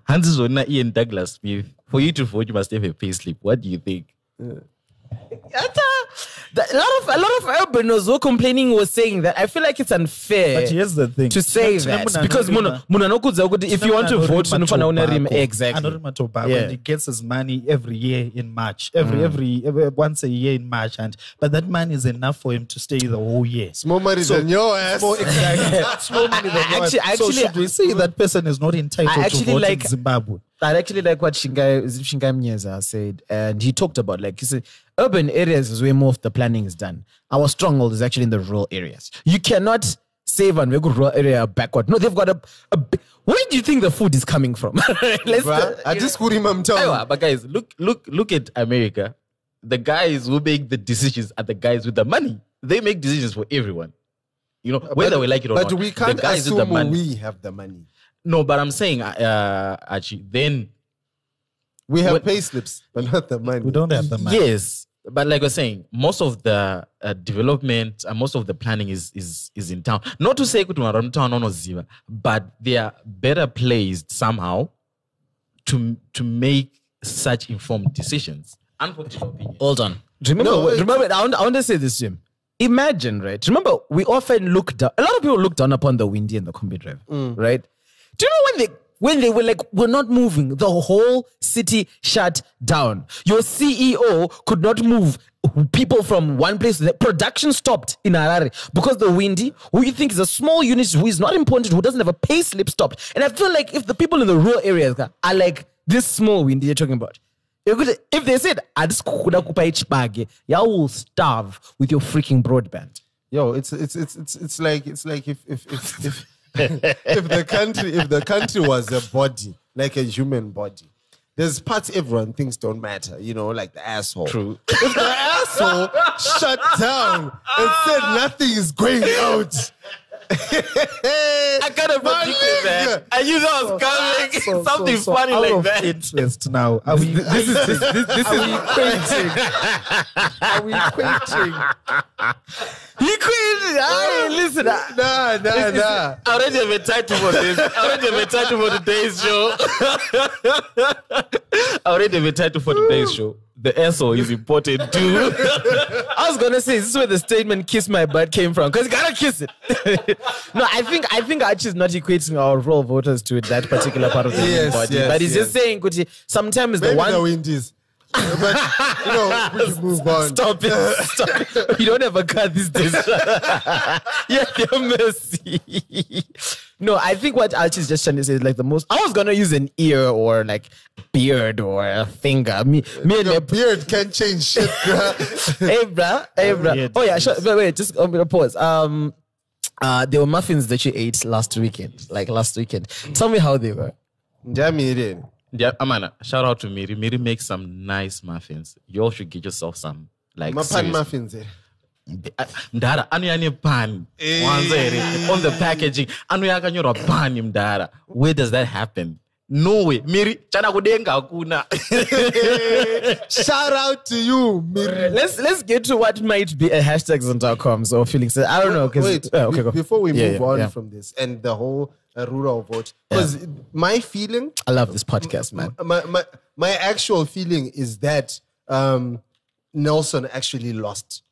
Hans is Zona, Ian Douglas Smith. For you to vote, you must have a pay slip. What do you think? That's a, lot of a lot of urbanos were complaining was saying that I feel like it's unfair. But here's the thing. to say that because anorima- muna muna kuti if you want to vote unofana une rima tobacco. exactly Anorima tobacco, Yeah. and he gets his money every year in March, every, mm. every every once a year in March, and but that money is enough for him to stay the whole year. It's more [LAUGHS] money than your ass. More exactly. Small money than I- yours. actually- so actually- should we say that person is not entitled I to actually vote like- in Zimbabwe? I actually like what Shingai is Shingai Mnyeza said, and he talked about like he said, urban areas is where more of the planning is done. Our stronghold is actually in the rural areas. You cannot save and make a rural area backward. No, they've got a, a where do you think the food is coming from? [LAUGHS] Let's Bruh, I just kurima mtaani. Aiwa, but guys, look, look, look at America. The guys who make the decisions are the guys with the money. They make decisions for everyone. You know, whether But- we like it or not. but we can't the guys with the assume money. we have the money. No, but I'm saying, uh, actually, then We have What- pay slips, but not the money. We don't have the money. yes, but like I was saying, most of the uh, development and most of the planning is is is in town. Not to say kuti vanhu town anoziva, but they are better placed somehow to to make such informed decisions. Unpopular opinion. Hold on. Remember, No, what- remember. I want, I want to say this, Jim. Imagine, right? Remember, we often look down. A lot of people look down upon the windy and the combi drive, right? Do you know when they when they were like, we're not moving, the whole city shut down. Your CEO could not move people from one place. The production stopped in Harare because the windy, who you think is a small unit, who is not important, who doesn't have a pay slip, stopped. And I feel like if the people in the rural areas are like this small windy you're talking about, If they said, "Adisikukuda kupa ichibage," you will starve with your freaking broadband. Yo, it's it's it's it's it's like it's like if if if if, if the country if the country was a body like a human body, there's parts everyone thinks don't matter. You know, like the asshole. True. If the asshole shut down and said nothing is going out. [LAUGHS] I kind of predicted that. I knew that was coming. So- Something so- so funny out like of that. Interest now. Are we? This is this, this, this [LAUGHS] are we quitting? Are we quitting? He quit. Hey, listen. I- Nah, nah, nah. I already have a title for this. I already have a title for today's show. [LAUGHS] I already have a title for today's show. The asshole is important too. I was gonna say this is where the statement "kiss my butt" came from because you gotta kiss it. [LAUGHS] no, I think I think Archie is not equating our rural voters to that particular part of the Yes, body, yes, but he's yes. just saying, kuti, sometimes Maybe the one the wind is. But you know, we can move on. Stop it. Stop it. You don't have a car these days. [LAUGHS] yeah, they're mercy. no, I think what Archie is just trying to say is like the most. I was gonna use an ear or like beard or a finger. Me, me and Your beard can change shit, bruh. [LAUGHS] hey, bruh. Hey, bruh. Oh, yeah. Sure. Wait, wait. Just I'm gonna pause. Um, uh, there were muffins that you ate last weekend, like last weekend. Tell me how they were. Ndiyamire. Yeah, Amana, shout out to Miri. Miri makes some nice muffins. You all should get yourself some. Like Mapan seriously. muffins. eh? Ah, mdara anoya pan Wanza here. on the packaging anoya akanyorwa pan mdara where does that happen norway miri chana kudenga hakuna [LAUGHS] Shout out to you, Miri. Let's let's get to what might be a hashtags on dot coms or feelings. I don't know. 'cause- Wait, uh, okay, be- go. before we Yeah, move yeah, on yeah. from this and the whole uh, rural vote, because my feeling, I love this podcast, man. my, my my actual feeling is that um, Nelson actually lost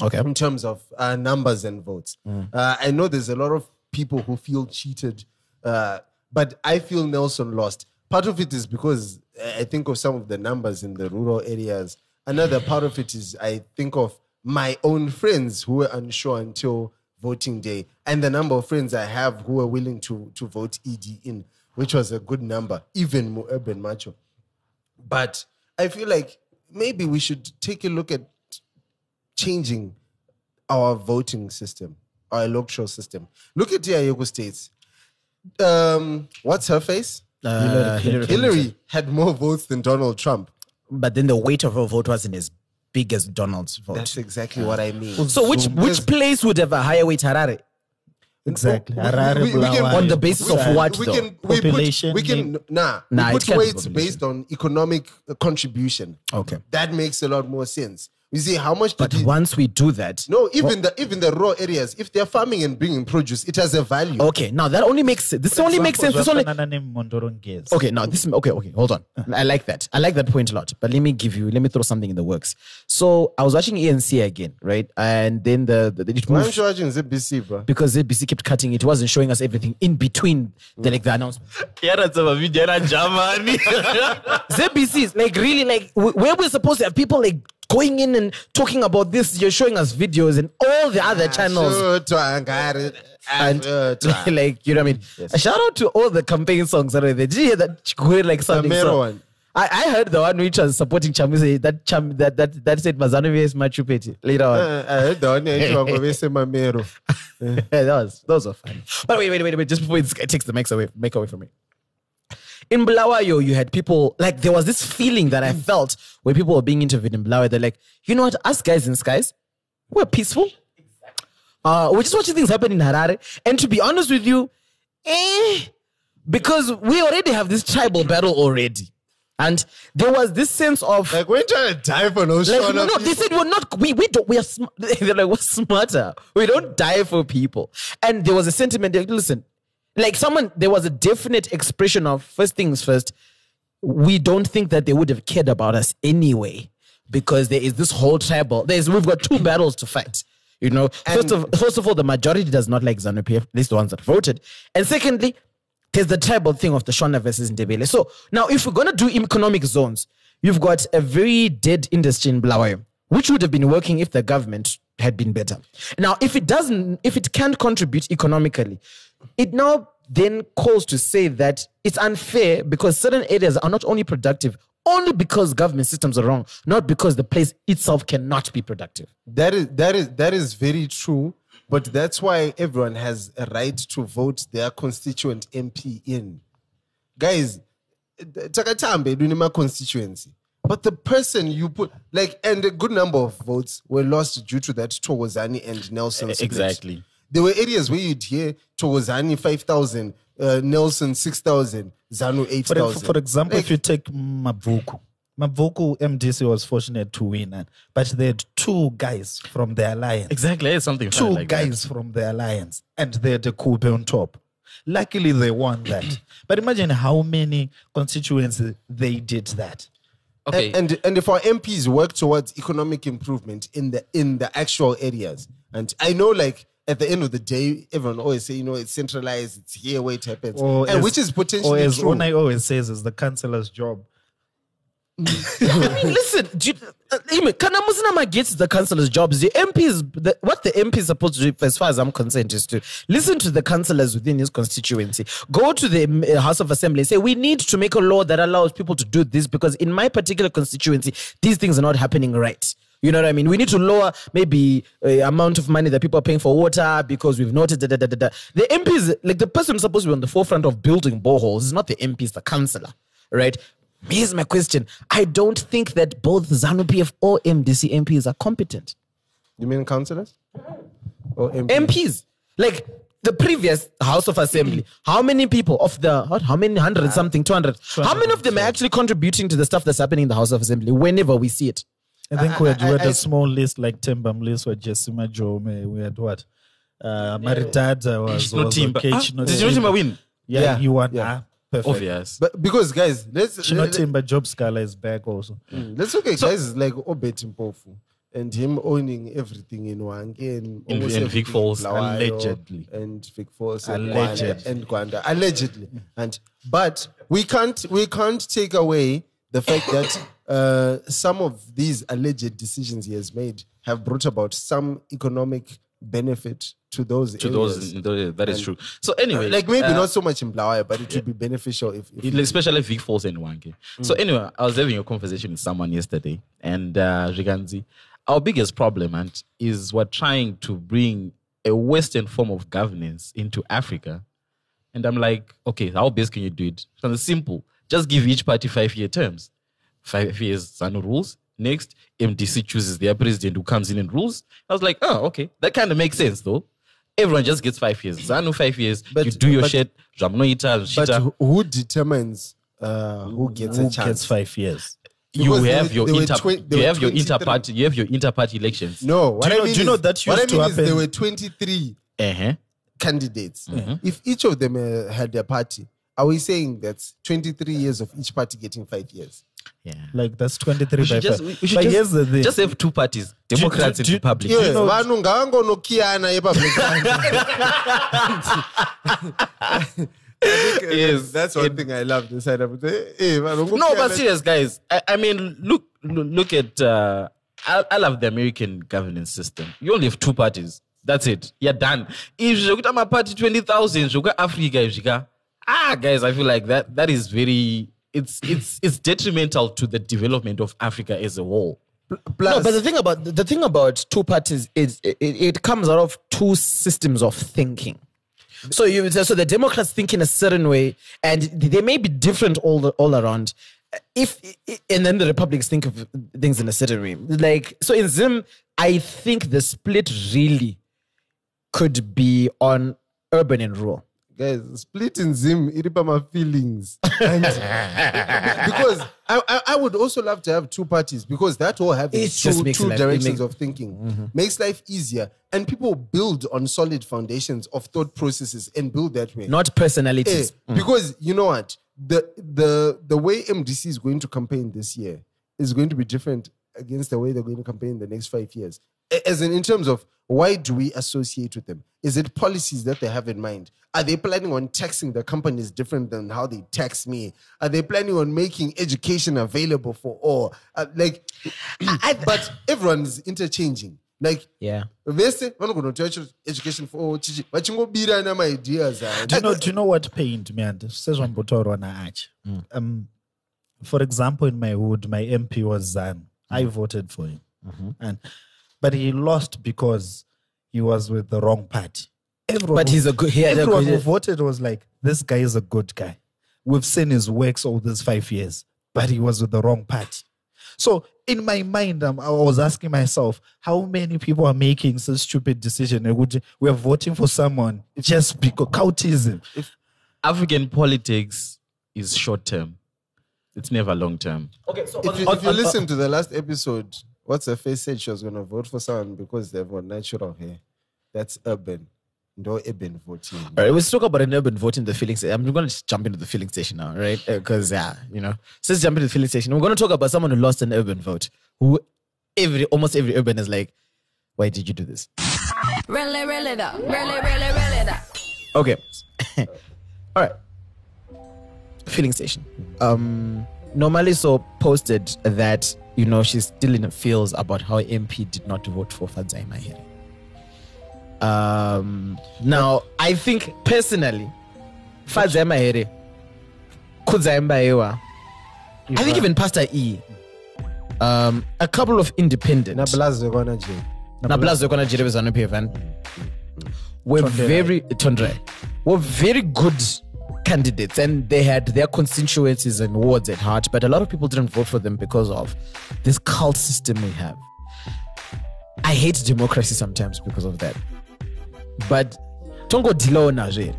Okay. in terms of uh, numbers and votes. Uh, I know there's a lot of people who feel cheated, uh, but I feel Nelson lost. Part of it is because I think of some of the numbers in the rural areas. Another part of it is I think of my own friends who were unsure until voting day, and the number of friends I have who were willing to to vote ED in, which was a good number, even more urban macho. But I feel like maybe we should take a look at changing our voting system, our electoral system. Look at Diego States. Um, what's her face? Uh, Hillary Hillary had more votes than Donald Trump. But then the weight of her vote wasn't as big as Donald's vote. That's exactly what I mean. so which There's- which place would have a higher weight, Harare? Exactly. We- we- Harare, we- we can- On the basis of what we though? can we Population, put, we can nah, Nah, we it put weights based on economic uh, contribution. Okay. That makes a lot more sense. You see how much But did he- once we do that, no even the even the raw areas if they're farming and bringing produce it has a value. okay, now that only makes this only makes sense. This only Zvakafanana neMondorongezi. Okay, now this okay, okay, hold on. Uh. I like that. I like that point a lot. But let me give you, let me throw something in the works. So I was watching ANC again, right? And then the, the it Why moved aren't you watching ZBC, bro? because ZBC kept cutting. It wasn't showing us everything in between the like the announcement. yaratsa mavideo era germany [LAUGHS] ZBC is like really like where we're supposed to have people like going in and talking about this. You're showing us videos and all the other channels. Shutwa, ngari, And [LAUGHS] like you know what I mean. A shout out to all the campaign songs that are there. Did you hear that Chikwere like sounding Samero so- one. I, I heard the one which was supporting Chamisa that Cham that that that said Mazanovi is Machu Picchu later on. Uh, I heard the one ngobese [LAUGHS] mamero. [LAUGHS] yeah, that was those were fun. But wait, wait, wait, wait. Just before it takes the mic away, make away from me. In Bulawayo, you had people like there was this feeling that I felt when people were being interviewed in Bulawayo. They're like, you know what, us guys in skies, we're peaceful. Uh, we're just watching things happen in Harare. And to be honest with you, eh, because we already have this tribal battle already. And there was this sense of Like we're trying to die for no like, no, no, they said we're not. We we don't. We are. Sm- [LAUGHS] they're like we're smarter. We don't die for people. And there was a sentiment. Like, listen, like someone. There was a definite expression of first things first. We don't think that they would have cared about us anyway, because there is this whole tribal. There's we've got two battles to fight. You know, first of first of all, the majority does not like ZANU PF, at least the ones that voted. And secondly, there's the tribal thing of the Shona versus Ndebele. So now, if we're gonna do economic zones, you've got a very dead industry in Bulawayo, which would have been working if the government had been better. Now, if it doesn't, if it can't contribute economically, it now then calls to say that it's unfair because certain areas are not only productive only because government systems are wrong, not because the place itself cannot be productive. That is that is that is very true. But that's why everyone has a right to vote their constituent MP in. Guys, Takatambe Dunima constituency. But the person you put like and a good number of votes were lost due to that Thokozani and Nelson. split. Exactly. There were areas where you'd hear Thokozani 5,000, uh, Nelson 6,000, Zanu For, 8,000. for example, Like, if you take Mabvuku, Mabvuku MDC was fortunate to win, and- but they had two guys from the alliance. exactly it's something two fun like that. guys from the alliance and they had a coupe on top. Luckily, they won that. [CLEARS THROAT] but imagine how many constituencies they did that. okay And, and and if our MPs work towards economic improvement in the in the actual areas, and I know like at the end of the day, everyone always say, you know, it's centralized, it's here where it happens. and as- which is or potentially as true. Onai always says, is the councillor's job I mean, listen, do you, uh, Amy, kana musina gets the councillors' jobs. The MPs, the, what the MP is supposed to do, as far as I'm concerned, is to listen to the councillors within his constituency. Go to the uh, House of Assembly and say, we need to make a law that allows people to do this because in my particular constituency, these things are not happening right. You know what I mean? We need to lower maybe a amount of money that people are paying for water because we've noted da, da, da, da, the MPs, like the person supposed to be on the forefront of building boreholes is not the MP, it's the councillor, right? Here's my question. I don't think that both ZANU PF or MDC MPs are competent. You mean councillors? Or MP? MPs. Like the previous House of Assembly, how many people of the, what, how many hundred something, 200, how many of them are actually contributing to the stuff that's happening in the House of Assembly whenever we see it? I think we had, I- we had I- a small list like Temba Mlis, we had Jessie Majome, we had what? Uh, Maritata was, Chino was Timba. okay. Ah, Chino did Chino Timba win? Yeah, Yeah, he won. yeah. Ah, perfect. Obvious. But because guys, let's Chino let, Timba Job Sikhala is back also. let's look at guys like Obert Mpofu and him owning everything in Hwange and In- almost in everything Vic Falls, Bulawayo allegedly. and Vic Falls and Alleged. Gwanda and Gwanda allegedly and but we can't we can't take away the fact that [COUGHS] [COUGHS] [COUGHS] uh, some of these alleged decisions he has made have brought about some economic benefit to those to areas. those, that is true. So anyway, like maybe uh, not so much in Bulawayo, but it would be beneficial if, if especially Vic Falls and Hwange. So anyway, I was having a conversation with someone yesterday, and uh, Riganzi, our biggest problem and is we're trying to bring a Western form of governance into Africa, and I'm like, okay, how best can you do it? So it's simple. Just give each party five-year terms. Five years, ZANU rules. Next, MDC chooses their president who comes in and rules. I was like, oh, okay, that kind of makes sense though. Everyone just gets five years. ZANU five years. But- you do your but- shit. But who- determines uh, who gets Who a chance? gets five years? you Because they have your they inter, they you have your 23. inter-party you have your inter-party elections. No, what you I know- mean do you know is, that what I used to mean is there were 23 Uh-huh. candidates. Mm-hmm. If each of them uh, had their party, are we saying that 23 years of each party getting five years? Yeah. Like that's 23 We by should just, five. we we should but just, here's the thing. just have two parties, Democrats do- and do- Republicans. Yes, know- vanhu ngavangonokiyana epublic [LAUGHS] Yes, that's one it- thing I love this side of it. Eh, No, but ngokiyana- serious guys. I, I mean, look, look, look at. Uh, I, I love the American governance system. You only have two parties. That's it. You're done. If you look at my party twenty thousand, you got Africa, you got ah, guys. I feel like that that is very. It's it's it's detrimental to the development of Africa as a whole. Plus, No, but the thing about the thing about two parties is it, it comes out of two systems of thinking. So you so the Democrats think in a certain way, and they may be different all the, all around. If and then the Republicans think of things in a certain way. Like so in Zim, I think the split really could be on urban and rural. Guys, splitting Zim, my feelings. And [LAUGHS] because I, I, I would also love to have two parties because that all having It two, just makes two life- directions makes- of thinking makes life easier. And people build on solid foundations of thought processes and build that way. Not Eh, personalities. Because you know what? The the the way MDC is going to campaign this year is going to be different against the way they're going to campaign in the next five years. A- As in, in terms of why do we associate with them? Is it policies that they have in mind? Are they planning on taxing the companies different than how they tax me? Are they planning on making education available for all? Uh, like, [CLEARS THROAT] but everyone's interchanging. Like, Yeah. vese vanogona kuti education for all chichi vachingobirana maideas aya. do you know do you know what pained me and sezvambotaurwa naach um for example in my hood my mp was zan i voted for him and but he lost because he was with the wrong party everyone But he's a good. He had a everyone who voted was like this guy is a good guy we've seen his works all these five years but he was with the wrong party so in my mind, um, I was asking myself, how many people are making such stupid decision? We are voting for someone just because cultism. African politics is short term. It's never long term. Okay, so If you, if you listen to the last episode, what's her face said she was going to vote for someone because they've got natural hair. That's urban. No urban voting. All right, let's talk about an urban voting, the filling station. I'm going to jump into the filling station now, right? Because, yeah, you know, so let's jump into the filling station. We're going to talk about someone who lost an urban vote, who every almost every urban is like, why did you do this? Really, really though. Really, really, really though. Okay. [LAUGHS] All right. Filling station. Um, normally so posted that you know she's still in feels about how MP did not vote for Fadzayi Mahere. Um, now I think personally, Fadzayi Mahere, Kudzai I think even Pastor E, um, a couple of independent. Nablazo kona kona Jirebe ZANU-PF and were very Tondre were very good candidates and they had their constituencies and wards at heart, but a lot of people didn't vote for them because of this cult system we have. I hate democracy sometimes because of that. But don't Tongo Dilona eh?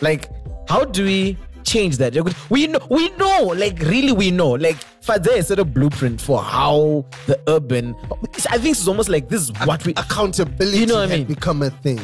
like how do we change that? We know we know, like really we know. Like Fadze is set a blueprint for how the urban I think it's almost like this is what we Accountability You know what I mean? become a thing.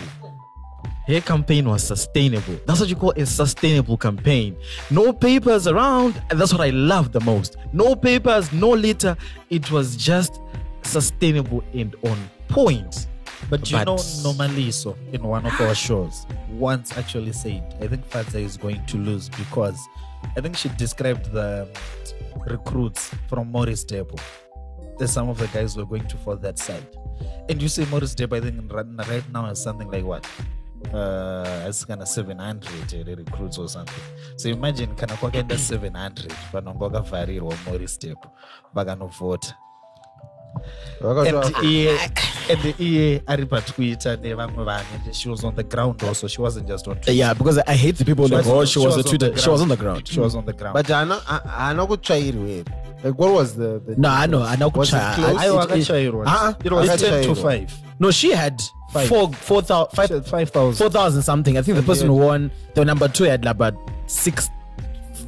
Her campaign was sustainable. That's what you call a sustainable campaign. No papers around, and that's what I love the most. No papers, no litter. It was just sustainable and on point. But you But- know, normally, so in one of our shows, once actually said, I think Fadza is going to lose because I think she described the recruits from Morris Depot. That some of the guys were going to fall that side. And you say Morris Depot, I think right right now is something like what? Uh, it's kind of 700 uh, recruits or something. So imagine kana kwakaenda 700 vanonga vakavharirwa Morris Depot vakanovhota and iye and iye ari patwitter nevamwe vanhu and she was on the ground also she wasn't just on Twitter. Yeah, because I hate the people She like, was- oh, she, she was, was on the Twitter. She was on the ground. she was on the ground But hana hana kutsvairwe. Like what was the, the No, I know. I know. Was it kuchaya. close? I- aiwa it- it- akachairwa Ah, it was it's 10 to five. No, she had Five. four, four thousand, She five, 5000 four thousand something. I think the person who won, the number two had about six.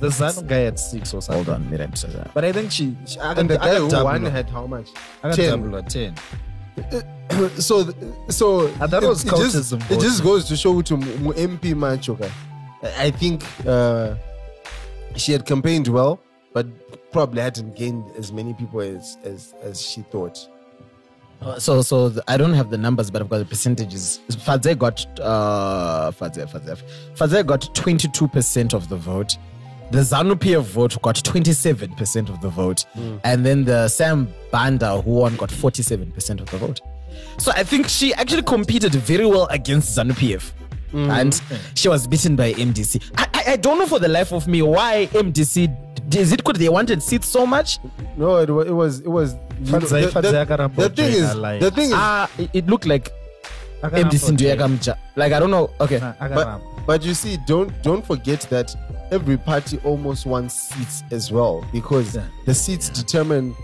the zanu guy had 6 or something Hold on, let me say that. but i think she, she And the guy who won had how much? 10. 10 10 [COUGHS] so so And that it- was it, just, it just goes to show to mu mu MP macho ka. I I think uh, she had campaigned well, but probably hadn't gained as many people as as, as she thought. Uh, So, so the, I don't have the numbers, but I've got the percentages. Fadze got uh, Fadze, Fadze, Fadze got twenty two percent of the vote. The ZANU PF vote got twenty seven percent of the vote, and then the Sam Banda who won got forty seven percent of the vote. So I think she actually competed very well against ZANU PF. And she was beaten by MDC. I, I, I don't know for the life of me why MDC. Is it because they wanted seats so much? No, it was it was it was. you know, Fadza- the, Fadza the, akaramba the thing kujoina is, alliance. the thing is, Ah, it, it looked like MDC ndio kujoina. Like I don't know. Okay. But akaramba. but you see, don't don't forget that every party almost wants seats as well because Yeah. the seats determine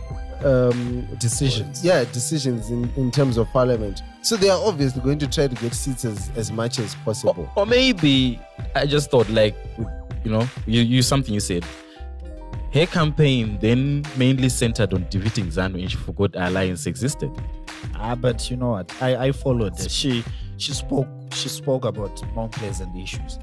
um, decisions yeah decisions in, in terms of parliament. So they are obviously going to try to get seats as, as much as possible. Or maybe I just thought, like, you know, you, you something you said. Her campaign then mainly centered on defeating Zanu, and she forgot alliance existed. Ah, but you know what? I, I followed her. She she spoke she spoke about Mount Pleasant issues.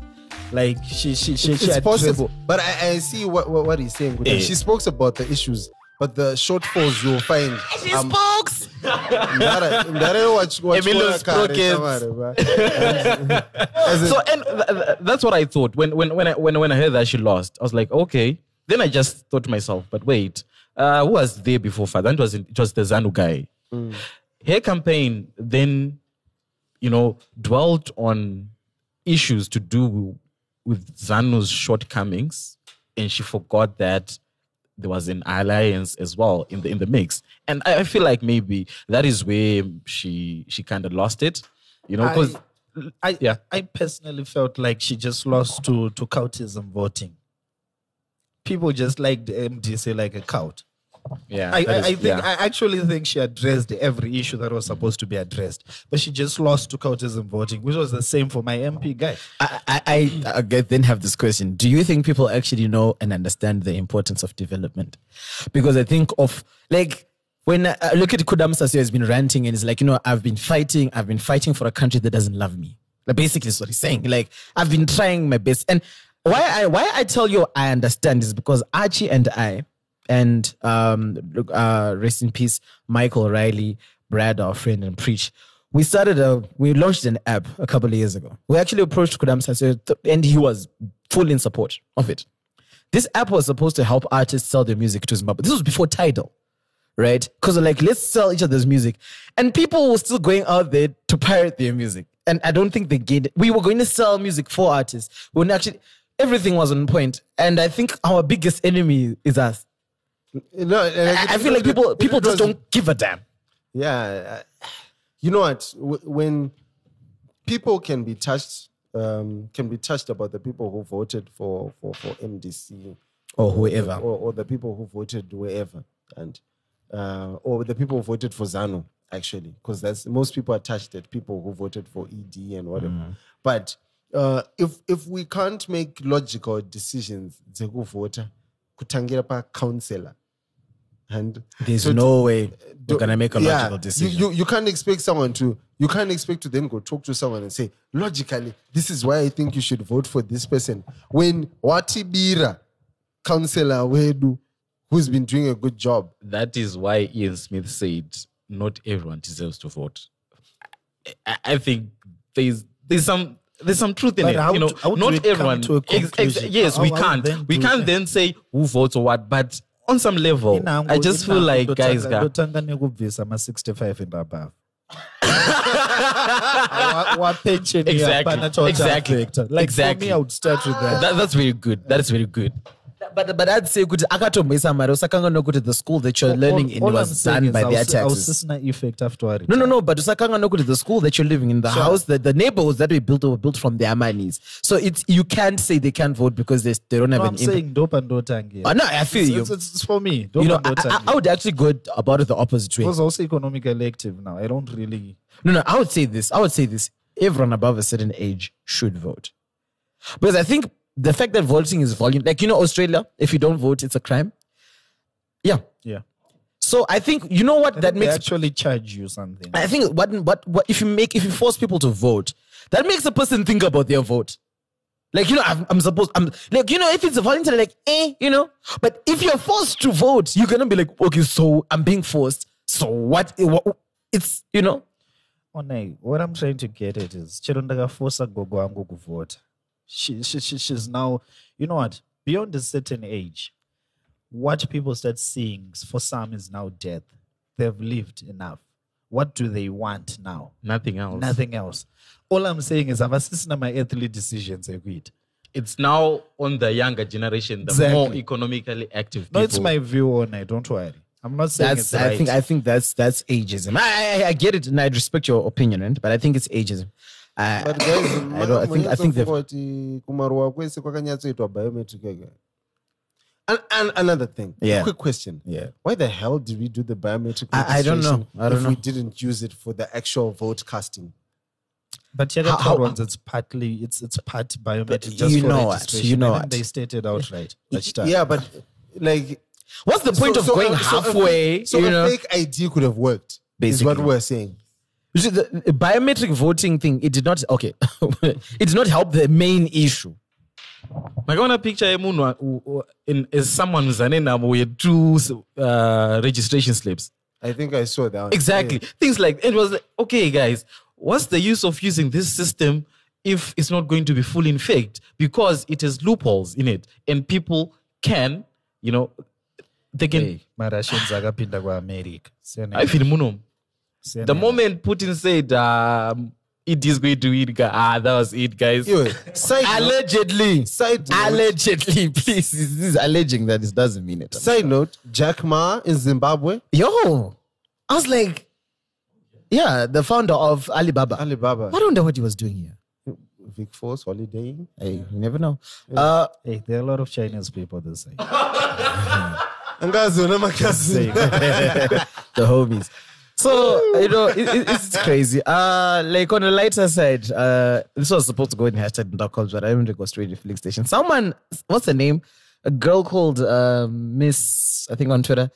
Like she she she, she it's addressed- possible, but I, I see what, what what he's saying. Eh. She spoke about the issues, but the shortfalls you'll find. She um, Spokes. Ndara- Ndara watch- watch Emilio Kora Kare, Sprockets. somewhere, bruh. As [LAUGHS] in- So, and th- th- that's what I thought when when when I when, when I heard that she lost. I was like, okay. Then I just thought to myself, but wait, uh, who was there before Father? And It was it was the Zanu guy. Her campaign then, you know, dwelt on issues to do with Zanu's shortcomings, and she forgot that there was an alliance as well in the in the mix. And I, I feel like maybe that is where she she kind of lost it, you know, because I Yeah. I personally felt like she just lost to to cultism voting. People just liked MDC like a cult. yeah, I, I, is- I think yeah. I actually think she addressed every issue that was supposed to be addressed, but she just lost to cultism voting, which was the same for my MP guy. I, I, I, I then have this question. Do you think people actually know and understand the importance of development? Because I think of like when I I look at Kudam Sasio has been ranting and it's like, you know, I've been fighting, I've been fighting for a country that doesn't love me. Like basically is what he's saying. Like I've been trying my best. And why I why I tell you I understand is because Archie and I and um uh rest in peace, Michael Riley, Brad, our friend and preach. We started a we launched an app a couple of years ago. We actually approached Kudam and he was full in support of it. this app was supposed to help artists sell their music to Zimbabwe. This was before Tidal, right? Because like, let's sell each other's music. And people were still going out there to pirate their music. And I don't think they get it. We were going to sell music for artists. When actually everything was on point. And I think our biggest enemy is us. No, I, I feel like people people just don't give a damn. Yeah, you know what? When people can be touched, um, can be touched about the people who voted for for for MDC Or whoever. or, or the people who voted wherever, and uh, or the people who voted for Zanu actually, because that's most people are touched at people who voted for ED and whatever. Mm. But uh, if if we can't make logical decisions, dzekuvota kutangira pa counselor, and There's so to- no way do- we're gonna make a yeah, logical you- decision. You, you can't expect someone to you can't expect to then go talk to someone and say logically this is why I think you should vote for this person when Watibira counselor Wedu who's been doing a good job. That is why Ian Smith said not everyone deserves to vote. I, I think there's there's some there's some truth in But it. how You know, how not everyone. to a ex- ex- yes, we How- how can't. We can't then say who votes or what. But on some level, Inango- I just feel like guys, ndotanga nekubvisa ama-65 and above [LAUGHS] Wa- wapension Exactly. Exactly. like Exactly. for me i would start with that that, that's very good. That is very good. But but I'd say kuti akatomboisa mari usakanga nokuti the school that you're learning in All I'm was saying done by their taxes. hausisina effect after I No, no, no. But usakanga nokuti the school that you're living in, the house, the, the neighborhoods that we built were built from their monies. So it's you can't say they can't vote because they, they don't have No, an I'm saying ndopa ndotangira Oh, no, I feel it's, you. It's, it's, for me you know, I, I, would actually go about it the opposite way. because also economic elective now i don't really No, no, I would say this. I would say this. Everyone above a certain age should vote. Because I think the fact that voting is volume, like, you know, Australia, if you don't vote, it's a crime. Yeah. yeah So I think, you know what I that makes actually charge you something I think what what what if you make if you force people to vote, that makes a person think about their vote. Like you know, I'm, I'm supposed I'm like you know if it's a voluntary like eh you know, but if you're forced to vote, you're gonna be like okay, so I'm being forced. So what? what it's you know. Oh, no. What I'm trying to get at is chero ndakaforsa gogo wangu kuvota. She, she, she, she's now, you know what? Beyond a certain age, what people start seeing for some is now death. They've lived enough. What do they want now? Nothing else. Nothing else. All I'm saying is I've assisted my earthly decisions eh, ekuita. It's now on the younger generation, the Exactly. more economically active people. No, it's my view on it. Don't worry. I'm not saying That's it's I right. think I think that's that's ageism. I, I I get it and I respect your opinion, right? but I think it's ageism. I, But guys, [COUGHS] I, don't, I think I think they've kuti kumaruwa kwese kwakanyatsoitwa biometric ega. And, and another thing, Yeah. quick question. Yeah. Why the hell did we do the biometric I- I don't know. I don't if we didn't use it for the actual vote casting? But yeah, How- the how- ones it's partly it's it's part biometric just you for know what, you know and then what. they stated outright. [LAUGHS] Like, Yeah, but like What's the point so- of so- going so a- halfway? So you a know, fake ID could have worked. Is Basically. what we're saying. You see, the the biometric voting thing, it did not okay. [LAUGHS] it did not help the main issue. makaona picture yemunhu wa- u- u- in- as someone who's ane namo with two uh, registration slips I think I saw that. one. exactly things like it was like okay guys what's the use of using this system if it's not going to be full in fact because it has loopholes in it and people can you know they can hey, marushians akapinda kuamerica Siyane- i feel muno siyane- the moment putin said um, it is going to win ah that was it guys Anyway, side note, Allegedly, side note, allegedly, [LAUGHS] please. This is alleging that it doesn't mean it. side note, Jack Ma in Zimbabwe, Yo, I was like, yeah, the founder of Alibaba. Alibaba, I don't what he was doing here. Vic Falls holiday. Hey, you never know. Uh, hey, there are a lot of chinese people this side [LAUGHS] the homies. So you know it, it- it's crazy. Uh, like on the lighter side, uh, this was supposed to go in hashtag calls, but I didn't go straight to Flix Station. Someone, what's the name? A girl called uh, Miss, I think on Twitter.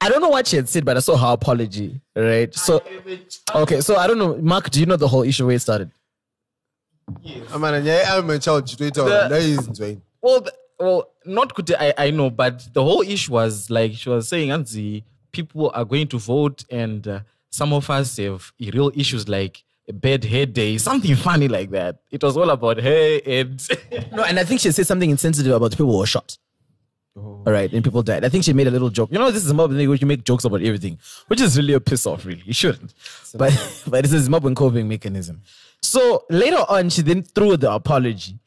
I don't know what she had said, but I saw her apology. Right. So okay, so I don't know, Mark. Do you know the whole issue where it started? Amana nyaya alma child chitoita that is nzweni. Well, well, not good. I, I know, but the whole issue was like she was saying, Anzi, people are going to vote, and uh, some of us have real issues like a bad hair day, something [LAUGHS] funny like that. It was all about her and [LAUGHS] No, and I think she said something insensitive about the people who were shot. All right, and people died. I think she made a little joke. You know, this is Zimbabwe thing where you make jokes about everything, which is really a piss off. Really, you shouldn't. But [LAUGHS] but it's a Zimbabwean coping mechanism. So later on, she then threw the apology.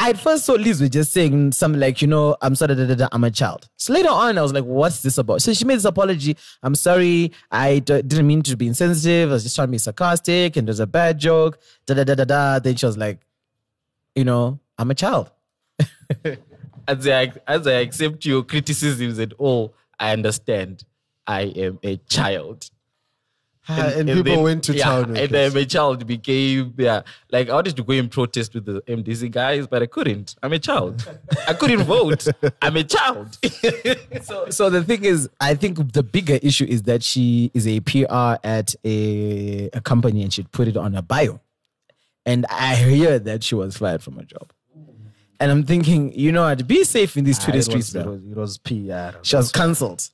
I at first saw Liz was just saying something like, you know, I'm sorry, da, da, da, I'm a child. So later on, I was like, what's this about? So she made this apology. I'm sorry. I d- didn't mean to be insensitive. I was just trying to be sarcastic and there's a bad joke. Da, da, da, da, da. Then she was like, you know, I'm a child. [LAUGHS] as I as I accept your criticisms and all, I understand. I am a child. Ah, and, people went to yeah, town. with And it. then my child became yeah. Like I wanted to go and protest with the MDC guys, but I couldn't. I'm a child. I couldn't [LAUGHS] vote. I'm a child. [LAUGHS] So, so the thing is, I think the bigger issue is that she is a PR at a, a company and she'd put it on her bio. And I hear that she was fired from her job. And I'm thinking, you know what, be safe in these Ah, Twitter it, streets, was, it, was, it was PR. She was cancelled.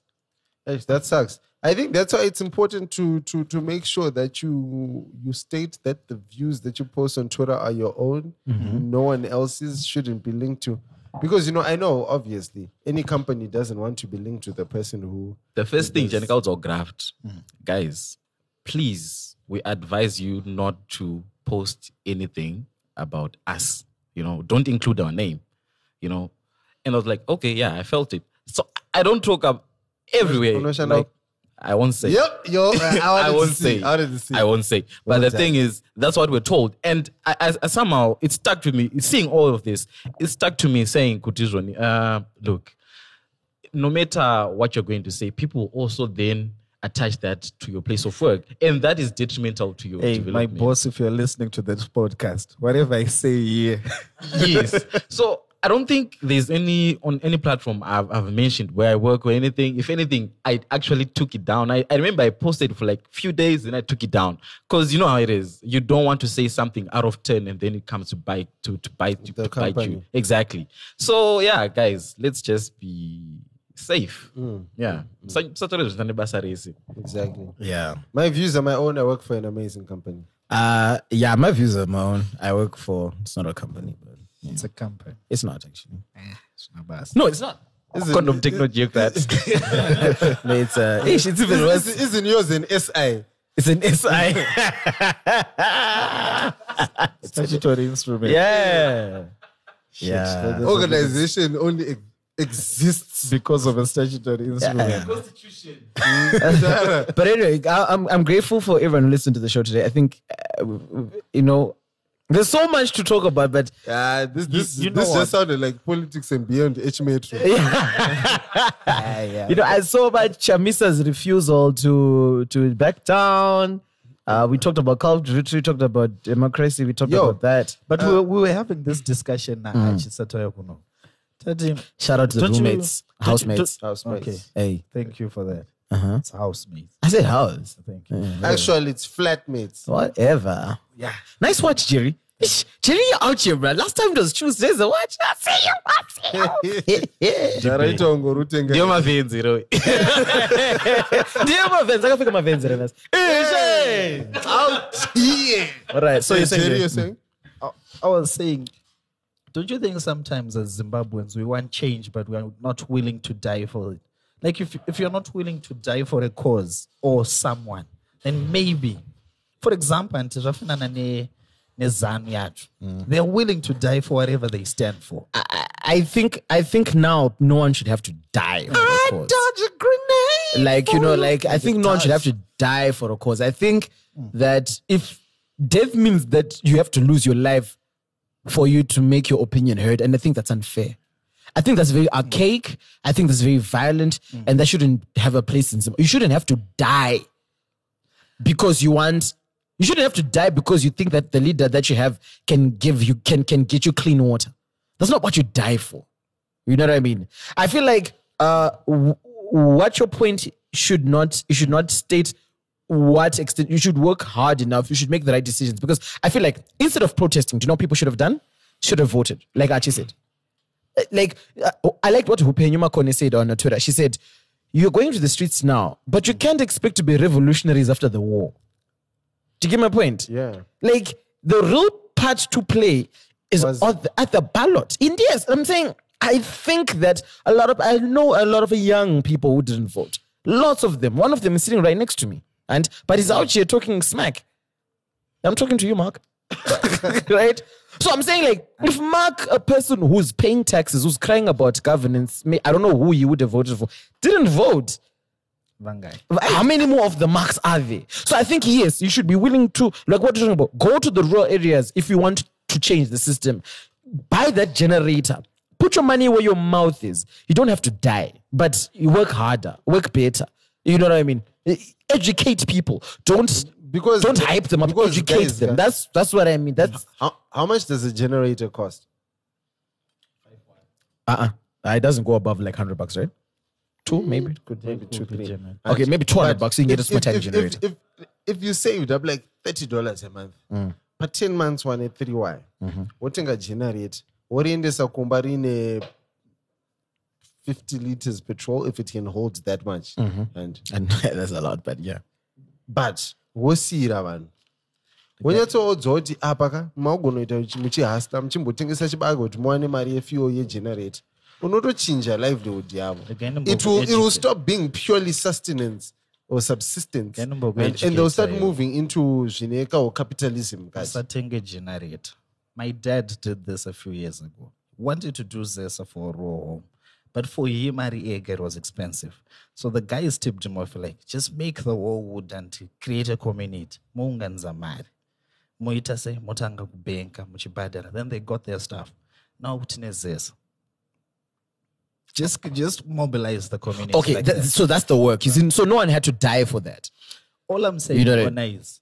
Yes, that sucks. I think that's why it's important to to to make sure that you you state that the views that you post on Twitter are your own. Mm-hmm. No one else's shouldn't be linked to. Because you know, I know obviously any company doesn't want to be linked to the person who the first thing, Janika or graft. Mm-hmm. Guys, please, we advise you not to post anything about us. You know, don't include our name. You know, and I was like, okay, yeah, I felt it. So I don't talk up everywhere. Like, I won't say. Yep, yo, I, I [LAUGHS] won't see. say. I wanted to see. I won't say. But the thing is, that's what we're told. And I, I, I somehow it stuck to me. Seeing all of this, it stuck to me saying, Kutizoni, uh, look, no matter what you're going to say, people also then attach that to your place of work. And that is detrimental to your Hey, my boss, if you're listening to this podcast, whatever I say here, yes. [LAUGHS] So I don't think there's any on any platform I've, I've mentioned where I work or anything. If anything, I actually took it down. I, I remember I posted for like a few days and I took it down because you know how it is. You don't want to say something out of turn and then it comes to bite to to bite you, to bite you. Exactly. So yeah, guys, let's just be safe. Mm. Yeah. So Saturday is not basa racing. Exactly. Yeah. My views are my own. I work for an amazing company. Uh, yeah, my views are my own. I work for, it's not a company, but it's a company. it's not actually. It's not bad. No, it's not. It's a condom technology that. [LAUGHS] No, it's, uh, ish, it's even worse. Isn't, isn't yours an SI? It's an SI. [LAUGHS] Statutory instrument. yeah. Yeah. yeah. Organization only exists. Because of a statutory instrument. Constitution. [LAUGHS] but anyway, I, I'm I'm grateful for everyone who listened to the show today. I think, uh, you know, there's so much to talk about, but Uh, this this, you know this what? just sounded like politics and beyond H metro. [LAUGHS] you know, I saw about Chamisa's refusal to to back down. Uh, we talked about culture. We talked about democracy. We talked Yo. about that. But we, were, we were having this discussion now. Achisatoya kuno. Tati, Shout out to the Don't you- roommates, don't you- housemates. Housemates. Okay, Hey, thank you for that. Uh-huh. It's housemates. I said house. Thank you. Actually, it's flatmates. Whatever. Yeah. Nice watch, Jerry. Ish, Jerry, you're out here, bro. Last time it was Tuesdays. The watch. I see you. I see you. Jaraita ungorutenga. Ndio mavenzi ro. Ndiyo mavenzi. Akafika mavenzi, Renas. Ish, Out here. All right. So you're Jerry, saying, you're saying? I, I was saying, don't you think sometimes as Zimbabweans we want change, but we are not willing to die for it? Like if if you're not willing to die for a cause or someone, then maybe, for example, and zvakafanana ne nezanu yacho, mm. they're willing to die for whatever they stand for. I, I think I think now no one should have to die for a ah, cause. Dodge a grenade. Like you know, like I think no one should have to die for a cause. I think mm. that if death means that you have to lose your life for you to make your opinion heard, and I think that's unfair. I think that's very archaic. I think that's very violent, and that shouldn't have a place in. You shouldn't have to die because you want. You shouldn't have to die because you think that the leader that you have can give you can can get you clean water. That's not what you die for. You know what I mean? I feel like uh, w- what your point should not you should not state what extent you should work hard enough. You should make the right decisions because I feel like instead of protesting, do you know what people should have done? Should have voted, like Archie said. Like uh, I liked what Hupenyuma Kone said on Twitter. She said, "You're going to the streets now, but you can't expect to be revolutionaries after the war." Do you get my point? Yeah. Like the real part to play is Was- at the, at the ballot. In yes, I'm saying I think that a lot of I know a lot of young people who didn't vote. Lots of them. One of them is sitting right next to me, and but he's out here talking smack. I'm talking to you, Mark. [LAUGHS] right? So I'm saying, like, if Mark, a person who's paying taxes, who's crying about governance, may, I don't know who you would have voted for, didn't vote. Vangai. How many more of the marks are there? So I think yes, you should be willing to, like what you're talking about, go to the rural areas if you want to change the system. Buy that generator. Put your money where your mouth is. You don't have to die, but you work harder, work better. You know what I mean? Educate people. Don't Because don't hype them up. because Educate guys, them. guys- That's that's what I mean. That's How, how much does a generator cost? uh uh It doesn't go above like hundred bucks, right? Two maybe. Could maybe two, three. genuine. Okay, maybe two hundred But bucks. You can get a if- smart if- time if- generator. If, if, if you saved up like thirty dollars a month, Mm. but ten months one at three y, Mm-hmm. wotenga generate woriendesa kumba rine fifty liters petrol if it can hold that much, Mm-hmm. and and [LAUGHS] that's a lot, but yeah. but wosiyira vanhu wonyatsoodza kuti apa ka magonoita muchihasta muchimbotengesa chibage kuti muwane mari yefuel yegenerator unotochinja livelihood yavo it will, it will stop being purely sustenance or subsistence and, and they'll start moving into zvinekawo capitalism guys. Satenge generator. My dad did this a few years ago. Wanted to do Zesa for a raw home. But for him, Ari Egg, it was expensive. So the guys tipped him off like, just make the wall wood and create a community. Muunganza mari. Muita se, mutanga kubenka, muchibadara. Then they got their stuff. Now kutine Zesa. Just, just mobilize the community. Okay, like that- that. so that's the work. You see, so no one had to die for that. All I'm saying You know that- is,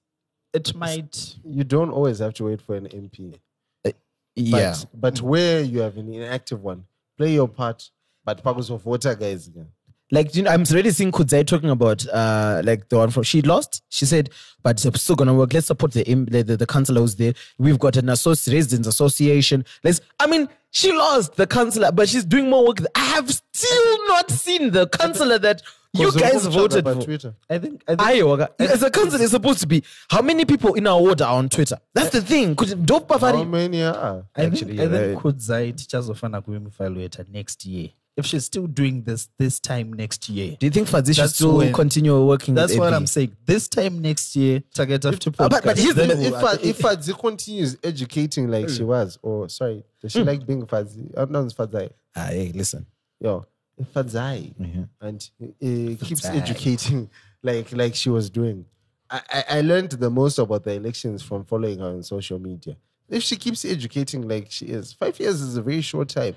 it might You don't always have to wait for an MP. Uh, but, Yeah. But where you have an inactive one, play your part. But purpose of water, guys. Again. Like, you know, I'm already seeing Kudzai talking about, uh, like the one from, she lost. She said, but it's still going to work. Let's support the, im- the, the, the councillor who's there. We've got an associ- residents association. Let's, I mean, she lost the councillor, but she's doing more work. I have still not seen the councillor that you guys voted for. Twitter. I think, I think Ayo, as a council is supposed to be how many people in our ward are on Twitter? That's the thing. Could dope How many are? I think, Actually, I you're think right. Kudzai tichazofana kuevaluator next year. If she's still doing this this time next year, Do you think Fadzi should still when- continue working? that's with what AP? I'm saying. This time next year, target after Uh, but- but podcast. here's the- then If, we'll- if Fadzi continues educating like she was, or sorry, does she like being Fadzi? Uh, no, it's Fadzai. Ah, hey, listen. Yo, if Fadzai and uh, keeps educating [LAUGHS] like like she was doing. I, I, I learned the most about the elections from following her on social media. If she keeps educating like she is, five years is a very short time.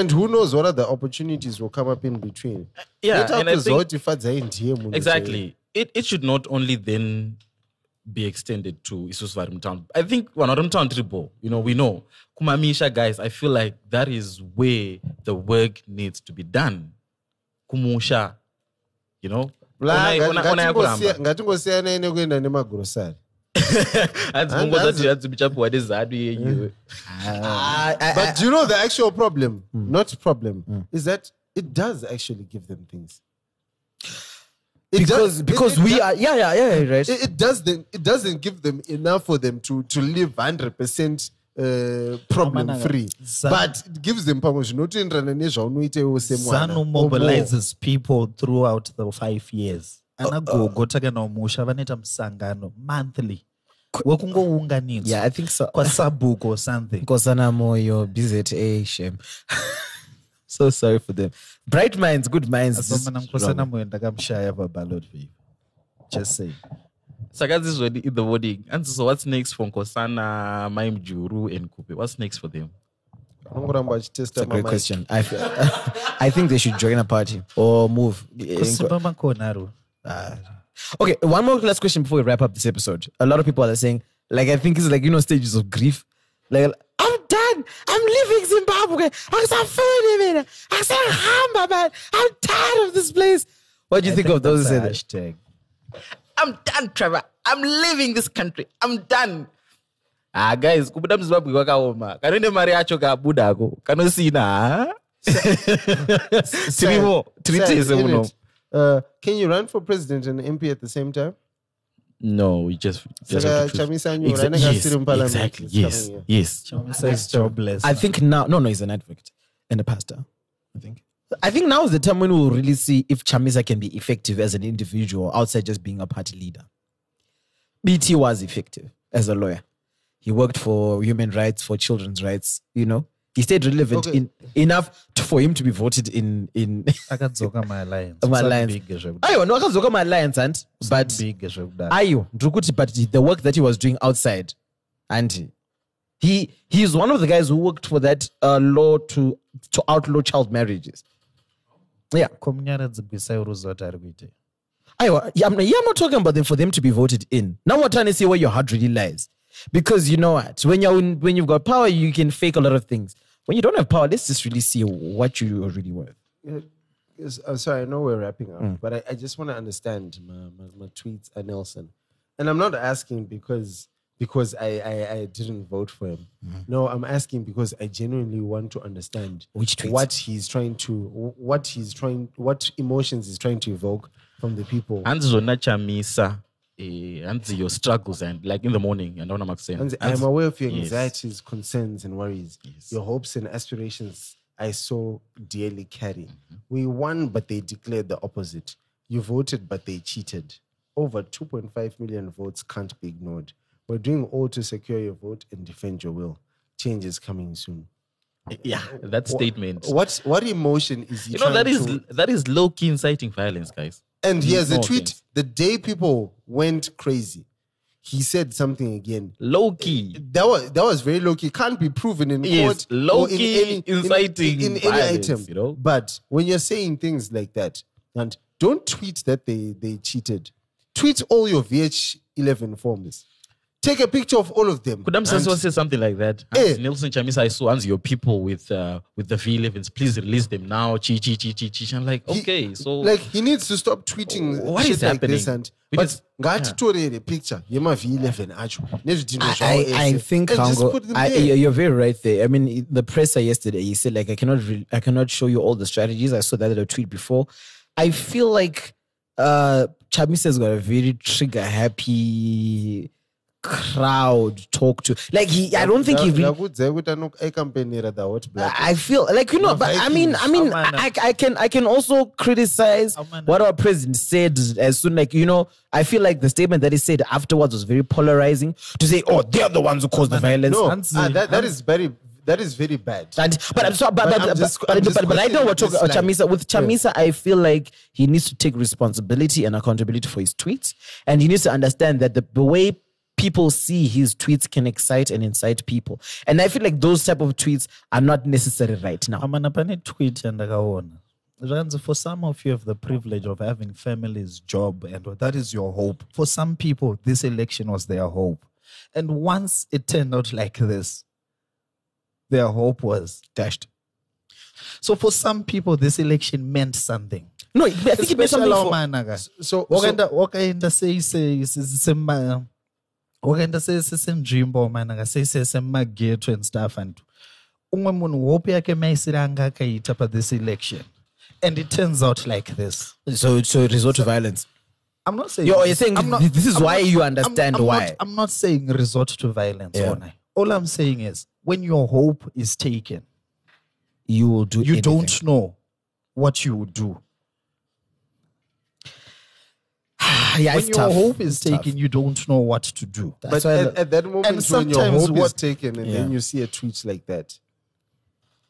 And who knows what other opportunities will come up in between. Yeah, and I think- kuzoti Fadzai ndiye munhu Exactly. It it should not only then be extended to Isusvari town. I think Wanaram town triple, you know, we know. Kumamisha guys, I feel like that is where the work needs to be done. Kumusha. You know? Bla, Ona- ona- ona ngatingosiya- yakuramba. ngatingosiyanai nekuenda nemagrosari Hanzi kungozati hadzibichapuwa nezadu yeyiwe. But do you know the actual problem? Hmm. Not problem. Hmm. Is that it does actually give them things. It Because does- because it we does- are yeah yeah yeah right. It, it does then it doesn't give them enough for them to to live hundred percent uh, problem Amananga, free, Zan- but it gives them pamwe zvinotoenderana nezvaunoita iwe semwana. Zanu or more. mobilizes people throughout the five years. Uh, Anagogo uh, takana vanoita musangano monthly. wekungounganidzwa yeah, I think so. kwasabhuku or something Nkosana Moyo, BZA, shame. [LAUGHS] so sorry for them. Bright minds, good minds. so just mana mukosana moyo ndakamushaya paballot view just say Saka this is already in the voting. And so what's next for Nkosana, Mai Mujuru, and Khupe? What's next for them? Anongoramba achitesta a great question. I, feel, [LAUGHS] I think they should join a party or move. kusimba makonaro Okay, one more last question before we wrap up this episode. A lot of people are saying, like, I think it's like, you know, stages of grief. Like, I'm done. I'm leaving Zimbabwe. I'm so I'm so humble, man. I'm tired of this place. What do you think, of those who say that? I'm done, Trevor. I'm leaving this country. I'm done. Ah, guys, kubuda muzimbabwe kwakaoma kanoende mari yacho kabudako kanosina ha? tirimo [LAUGHS] tiri Sad, tese isn't muno it? Uh, can you run for president and MP at the same time? no we just, just Saka have to choose. Chamisa Nyora Exa- anenge yes, exactly it's yes yes Chama says jobless I think now, no, no, he's an advocate. and a pastor. I think. I think now is the time when we'll really see if Chamisa can be effective as an individual outside just being a party leader. BT was effective as a lawyer. He worked for human rights, for children's rights. You know, he stayed relevant Okay. in, enough to, for him to be voted in in. akadzoka my-alliance [LAUGHS] My-alliance. Usambige zvekudaro. Aiwa, no, akazoka my alliance, and but Usambige zvekudaro. ayo ndikuti but the work that he was doing outside and he he's one of the guys who worked for that uh, law to to outlaw child marriages yeah komunyaradzi bvisai ruziva kuti ari kuitei Aiwa, yeah, I'm, yeah, I'm not talking about them for them to be voted in. Now we're trying to see where your heart really lies. Because you know what? When you're in, when you've got power, you can fake a lot of things. When you don't have power, let's just really see what you are really worth. Yes, I'm sorry, I know we're wrapping up, Mm. but I, I just want to understand my, my, my tweets are Nelson. And I'm not asking because because I, I, I didn't vote for him. No, I'm asking because I genuinely want to understand. Which tweets? what he's trying to what he's trying what emotions he's trying to evoke from the people. zvona chamisa eh, hanzi your struggles and like in the morning and andaona makusema And I'm aware of your Yes. anxieties, concerns, and worries. Yes. Your hopes and aspirations I so dearly carry. Mm-hmm. We won, but they declared the opposite. You voted, but they cheated. Over 2.5 million votes can't be ignored. We're doing all to secure your vote and defend your will. Change is coming soon. yeah that statement What what emotion is he you know that is to... that is low key inciting violence guys and he has a tweet the day people went crazy. He said something again. low key eh, That was that was very low key. Can't be proven in Yes, court. low-key in any, inciting in, in any violence, item. you know? But when you're saying things like that, and don't tweet that they they cheated. Tweet all your V11 forms. Take a picture of all of them. Kudam and- Sasswa said something like that. Eh. Nelson Chamisa, I saw Hans, your people with uh, with the V11s. Please release them now. Chi chi chi chi chi. I'm like, He- okay, so like he needs to stop tweeting What shit is like this happening? and Because- but ngatitorere picture yema V11 acho nezvidhindwa I, zvawo I, I think And just Hango, put them I, you're very right there. I mean, the presser yesterday, he said like I cannot, re- I cannot show you all the strategies. I saw that in a tweet before. I feel like uh Chamisa's got a very trigger happy crowd talk to. Like he, I don't think he. Really, Ndakuudza kuti ano- aikampenera the hot black I feel like you know, but I mean, I mean, I, I can, I can also criticize what our president said as soon like you know. I feel like the statement that he said afterwards was very polarizing. To say, oh, they're the ones who caused the violence. No, Hansi- ah, that, that is very that is very bad. And, but I'm sorry, but, But but, I'm but, just- but, I'm but, but, I know what questioning talking this Chamisa with Chamisa. I feel like he needs to take responsibility and accountability for his tweets, and he needs to understand that the, the way people see his tweets can excite and incite people, and I feel like those type of tweets are not necessary right now. amana pane tweet yandakaona zvanzi for some of you have the privilege of having families job and that is your hope. For some people this election was their hope. And once it turned out like this their hope was dashed. So for some people this election meant something. No, I think it meant something Especially for, Omana, So, so wakaenda wakaenda sei sei se- sema wakaenda sei se- senzvimbo manaka sei sei semageto and stuff and umwe munhu hope yake maisiri anga akaita pathis election and it turns out like this so so resort to violence. i'm not saying Yo, you're saying I'm this is I'm why you I'm- understand I'm why. not, i'm not saying resort to violence Yeah. Onai. all i'm saying is when your hope is taken You will do. you anything. don't know what you would do [SIGHS] yeah, when it's your tough. hope is It's tough. taken you don't know what to do but That's why at, at that moment when your sometimes hope is taken and Yeah. then you see a tweet like that,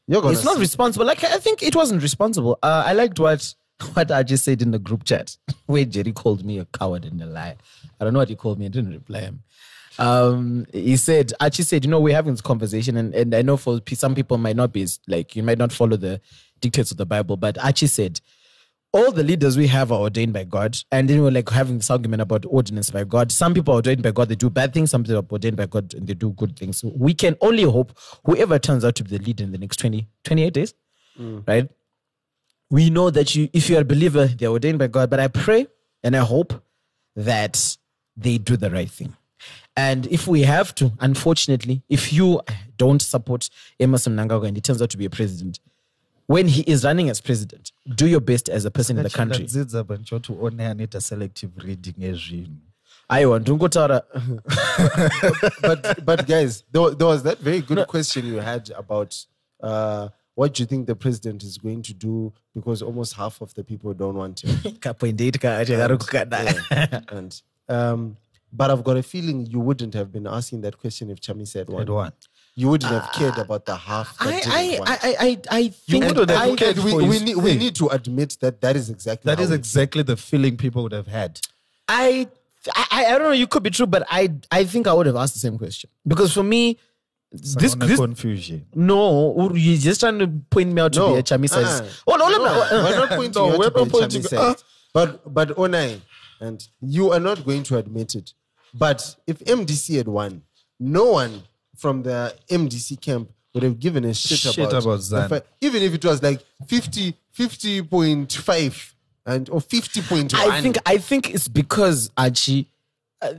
you're gonna it's not see- responsible. Like I think it wasn't responsible. Uh, I liked what [LAUGHS] what I just said in the group chat [LAUGHS] where Jerry called me a coward and a liar. I don't know what he called me. I didn't reply him. Um, he said, Archie said, you know, we're having this conversation, and, and I know for some people might not be like you might not follow the dictates of the Bible, but Archie said, all the leaders we have are ordained by God. And then we're like having this argument about ordinance by God. Some people are ordained by God, they do bad things. Some people are ordained by God and they do good things. So we can only hope whoever turns out to be the leader in the next 20, 28 days, mm. right? We know that you, if you're a believer, they're ordained by God. But I pray and I hope that they do the right thing. And if we have to, unfortunately, if you don't support Emmerson Mnangagwa and he turns out to be a president, when he is running as president, do your best as a person in the country. ndadzidza panchoti one anoita selective reading ezvinhu aiwa ndingotaura [LAUGHS] but but guys, there, there was that very good question you had about uh, what do you think the president is going to do because almost half of the people don't want him [LAUGHS] Ka point eight ka ache kari. Yeah. and um but i've got a feeling you wouldn't have been asking that question if chami said one At one. You wouldn't have cared about the half that I, didn't I, want. I, I, I, I think wouldn't have cared And we, for we, his need, we need to admit that that is exactly That how is it- exactly the feeling people would have had. I, I, I don't know. You could be true, but I, I think I would have asked the same question because for me, this, this, confusion. no, you're just trying to point me out to No. be a chamisa's. Uh-uh. Oh no, no, No, no. we're not [LAUGHS] pointing No, we're not pointing- Chami uh. But but Onai, and you are not going to admit it. But if MDC had won, no one from the MDC camp would have given a shit, Shit about, about the Zan. fa- even if it was like 50, 50.5 and or 50.1. I think I think it's because Archie. Uh,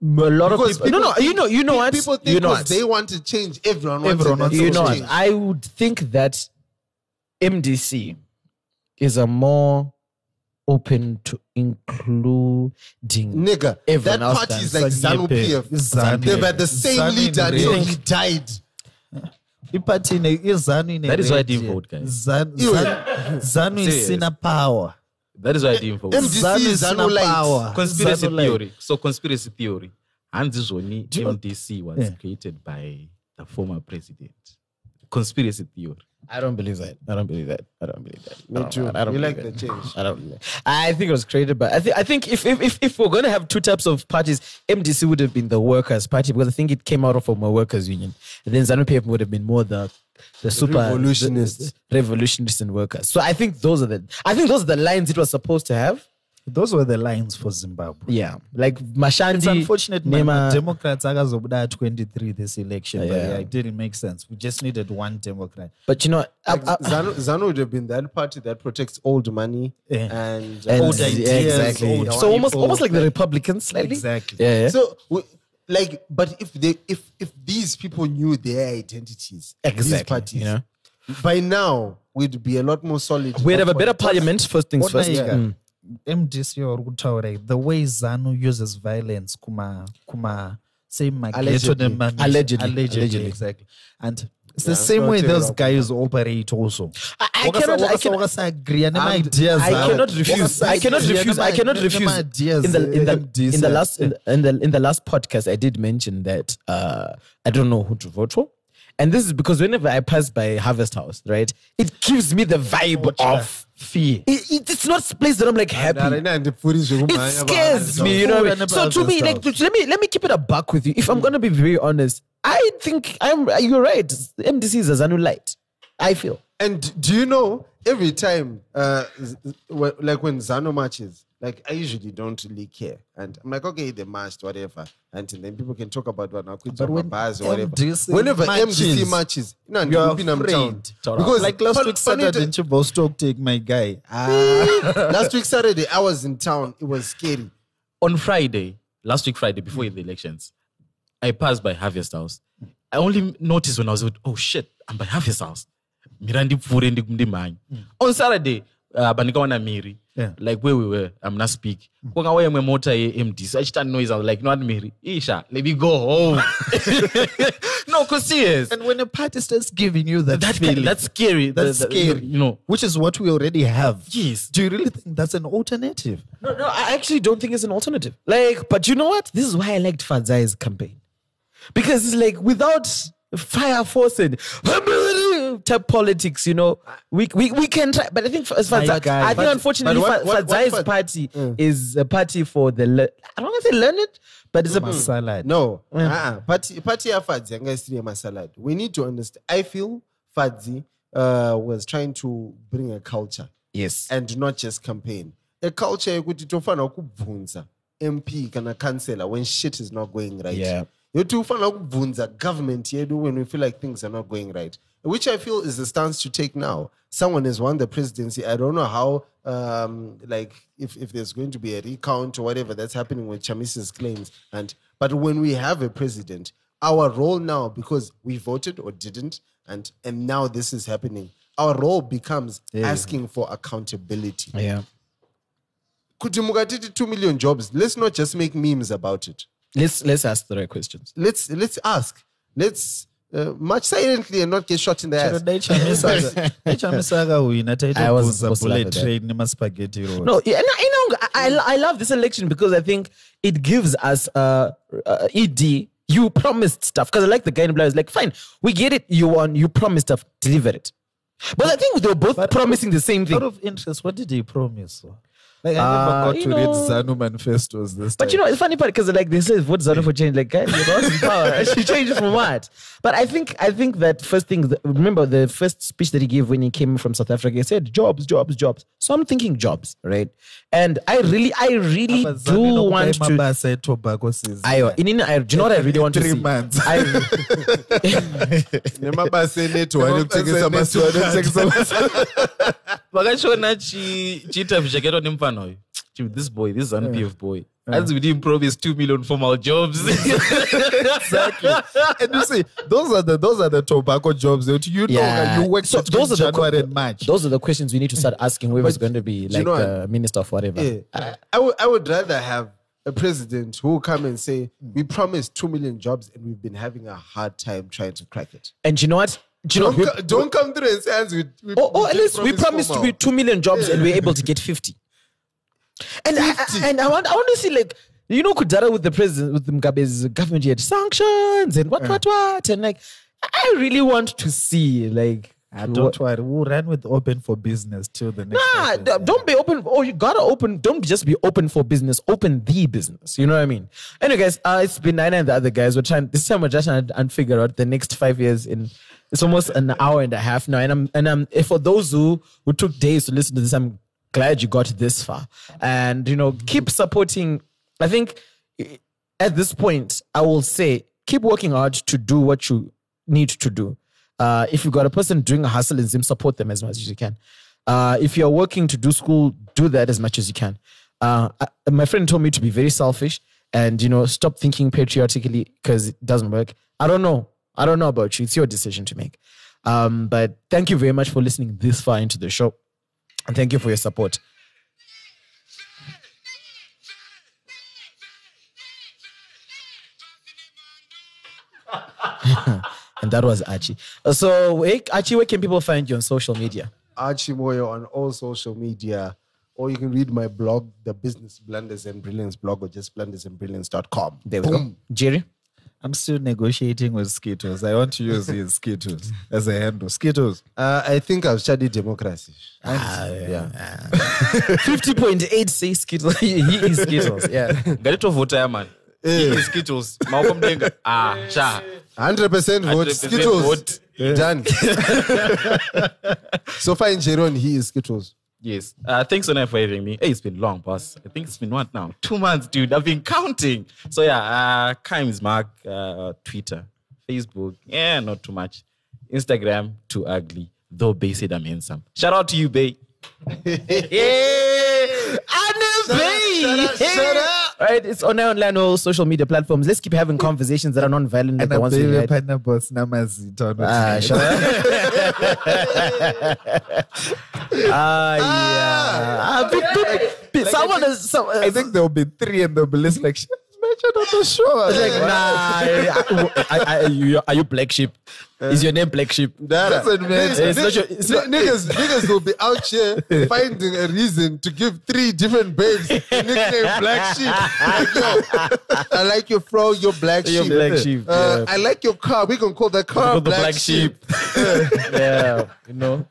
a lot Because of people. No, no. You know. You know pe- what? People think you know what? they want to change, everyone wants Everyone wants that's you know all what? I would think that MDC is a more open to including Nigga, Everyone that else party is like ZANU PF. Zanupf. They've had the same Zanu leader red. until he died. Iparty ine- izanu ine That is why I didn't vote, guys. Zan- Ew. Zan- Zanu Serious. isina power. That is why I didn't vote. MDC Zanu is isina Zanu light. power. conspiracy Zanu light. theory. So conspiracy theory. Hansi Zoni Do you MDC was Yeah. created by the former president. Conspiracy theory. I don't believe that. I don't believe that. I don't believe that. I Me don't- too. I don't You like the change. I don't. I think it was created by. I think. I think if if if, if we're going to have two types of parties, MDC would have been the workers' party because I think it came out of a workers' union, and then ZANU PF would have been more the the super Revolutionists. revolutionists and workers. So I think those are the. I think those are the lines it was supposed to have. Those were the lines for Zimbabwe. Yeah, like Mashandi. It's unfortunate, man. Nema- Democrats akazobuda at 23 this election. But Yeah. yeah, it didn't make sense. We just needed one Democrat. But you know, Like, I, Zanu, Zanu would have been that party that protects old money Yeah. and, and- Old yeah, ideas, exactly. old so almost people. almost like the Republicans, slightly. Exactly. Yeah. yeah. So, we, like, but if they, if if these people knew their identities, these Exactly, parties, you know. by now we'd be a lot more solid. We'd have a better parliament. First things first. Onaiga, Mm. MDC or kutaura the way Zanu uses violence kuma kuma say maghetto Allegedly. Allegedly. allegedly Allegedly. exactly and it's the Yeah, same so way those what. guys operate also I, I cannot. I cannot. agree I'm- ideas I cannot refuse. I cannot refuse. I cannot refuse. In the in the in the last in, in the in the last podcast, I did mention that uh, I don't know who to vote for, and this is because whenever I pass by Harvest House, right, it gives me the vibe of fear it, it- it's not a place that I'm like happy. It scares me, you know. What I mean? So to me, like, let me let me keep it a buck with you. If I'm gonna be very honest, I think I'm. You're right. MDC is a Zanu light. I feel. And do you know every time, uh, like when Zanu marches, like I usually don't really care, and I'm like, okay, they marched, whatever, and then people can talk about what But when bars or whatever. MDC Whenever MDC marches, marches, no, you're you're town afraid. because like last Pan- week Saturday in Panita- Chibostock take my guy [LAUGHS] ah. last week Saturday, I was in town. It was scary. On Friday, last week Friday, before the elections, I passed by Harvest House. I only noticed when I was with, oh shit, I'm by Harvest House. Mira ndipfuure ndi- ndimhanye. Hmm. On Saturday, uh, bandikaona Miri, Yeah. like where we were, I'm not speak. Kwakauya imwe mota ye-MDC, achita noise. I was like, you know what, Miri? Isha, let me go home. [LAUGHS] [LAUGHS] no, cause serious. and when a party starts giving you that, that, feeling that's scary. that's The- the- scary You know, which is what we already have Yes. do you really think that's an alternative No, no, I actually don't think it's an alternative. Like, but you know what? This is why I liked Fadzai's campaign. Because it's like without fire force and [LAUGHS] type politics, you know, we, we, we can try. But I think as Fadzai, guy. I think But- unfortunately what- Fa- what- what Fadzai's party mm. is a party for the, le- I don't want to say learned, but it's a, mm. salad No, uh-uh. party party ya Fadzi isiri masalad. We need to understand. I feel Fadzi uh, was trying to bring a culture yes. and not just campaign. A culture yekuti tofanira kubvunza MP kana councillor when shit is not going right. Yeah. Yoti ufanira kubvunza government yedu when we feel like things are not going right. Which I feel is the stance to take now. Someone has won the presidency. I don't know how, um, like, if, if there's going to be a recount or whatever that's happening with Chamisa's claims. And but when we have a president, our role now, because we voted or didn't, and and now this is happening, our role becomes asking for accountability. Yeah. Kuti mukatiti 2 million jobs, let's not just make memes about it. Let's let's ask the right questions. Let's let's ask. Let's uh, march silently and not get shot in the chero ass. dai chamisaka dai chamisaka wina I wasn't taitobvunza supposed to laugh bullet at that. train nemaspaghetti rolls No, yeah, no, you know, I, I, I love this election because I think it gives us uh, uh ED. You promised stuff because I like the guy in black. Is like, fine, we get it. You won. You promised stuff. Deliver it. But I think they were both But- promising the same thing. out of interest what did he promise like i Uh, never got you to know- read zanu manifestos this But you know, it's funny part because like they said, vote Zanu for change. Like, guys, you're not in power. [LAUGHS] she changed from what? But I think I think that first thing. That, remember the first speech that he gave when he came from South Africa. He said jobs, jobs, jobs. So I'm thinking jobs, right? And I really, I really But do Zanu nokupa want to. mabasa etobacco season. Ayo, in, in, I, do you know what I really want to see? Three see? months. I, [LAUGHS] Nemabasa enetwork anekutengesa masiwa anekutengesa vakashona chi- chiinterview chakaitwa nemufana uyu this boy this zanu pf boy hanzi kuti impromise 2 million formal jobs [LAUGHS] exactly. and you see, those are the those are the tobacco jobs that you know yeah. you work So those are the January que- and March. Those are the questions we need to start asking whoever's going to be you like know the minister of whatever. Yeah. Uh, I would I would rather have a president who will come and say, We promised two million jobs and we've been having a hard time trying to crack it. And you know what? Do you know? Don't, we- co- don't come through and say we, we, or, or we at least we promised to formal." be two million jobs and we're able to get fifty. And I, I- and I want I want to see like you know Kudara with the president with Mugabe's government he had sanctions and what what what and like I really want to see like Ah, don't worry, we'll run with open for business till the next. Nah, d- don't be open. Oh, you gotta open. Don't just be open for business. Open the business. You know what I mean? Anyway, guys, uh, it's been Nina and the other guys. We're trying. This time we're just trying to figure out the next five years in. It's almost an hour and a half now, and I'm and I'm. eh, For those who who took days to listen to this, I'm glad you got this far, and you know, keep supporting. I think eh, at this point, I will say, keep working hard to do what you need to do. Uh, if you've got a person doing a hustle in Zim, support them as much as you can. Uh, if you're working to do school, do that as much as you can. Uh, I, my friend told me to be very selfish and you know stop thinking patriotically because it doesn't work. I don't know. I don't know about you. It's your decision to make. Um, but thank you very much for listening this far into the show, and thank you for your support. [LAUGHS] and that was Archie. Uh, So, hey, Archie, where can people find you on social media? Archie Moyo on all social media. Or you can read my blog, The Business Blunders and Brilliance blog, or just blundersandbrilliance.com. There we go. Jerry. I'm still negotiating with Skittles. I want to use his Skittles as a handle. Skittles. Uh, I think I've studied democracy. Ah, yeah. 50.8 say Skittles. [LAUGHS] he is Skittles. Yeah. ngatitovhota yamani skittles maoko mudenga ah sha 100% vote. 100% Skittles. vote. Done. [LAUGHS] so far in Jeron, he is Skittles. Yes. Uh, thanks much for having me. Hey, it's been long, boss. I think it's been what now? Two months, dude. I've been counting. So yeah, uh, Kimes Mark, uh, Twitter, Facebook. Yeah, not too much. Instagram, too ugly. Though Bay said I'm handsome. Shout out to you, Bay. [LAUGHS] yeah. Anna Bay. shut up. All right, it's on our online all social media platforms. Let's keep having conversations that are non-violent, like And the a ones we baby had. pineapple namazita. Ah, shut up. [LAUGHS] Ah, yeah. Ah, pe- pe- pe- someone is. Some, I think there will be three and they'll be listening like, "Shit, mentioned on the show. It's like, nah. I, I, I, you, are you black sheep? Is your name black sheep? Dada. Doesn't matter. It's not your- it's not- niggas, niggas will be out here [LAUGHS] finding a reason to give three different babes the nickname Black Sheep. Like, yo, I like your fro, you're Black You're black sheep, Uh, yeah. I like your car. We can call that car Called the black Sheep. [LAUGHS] yeah, you know.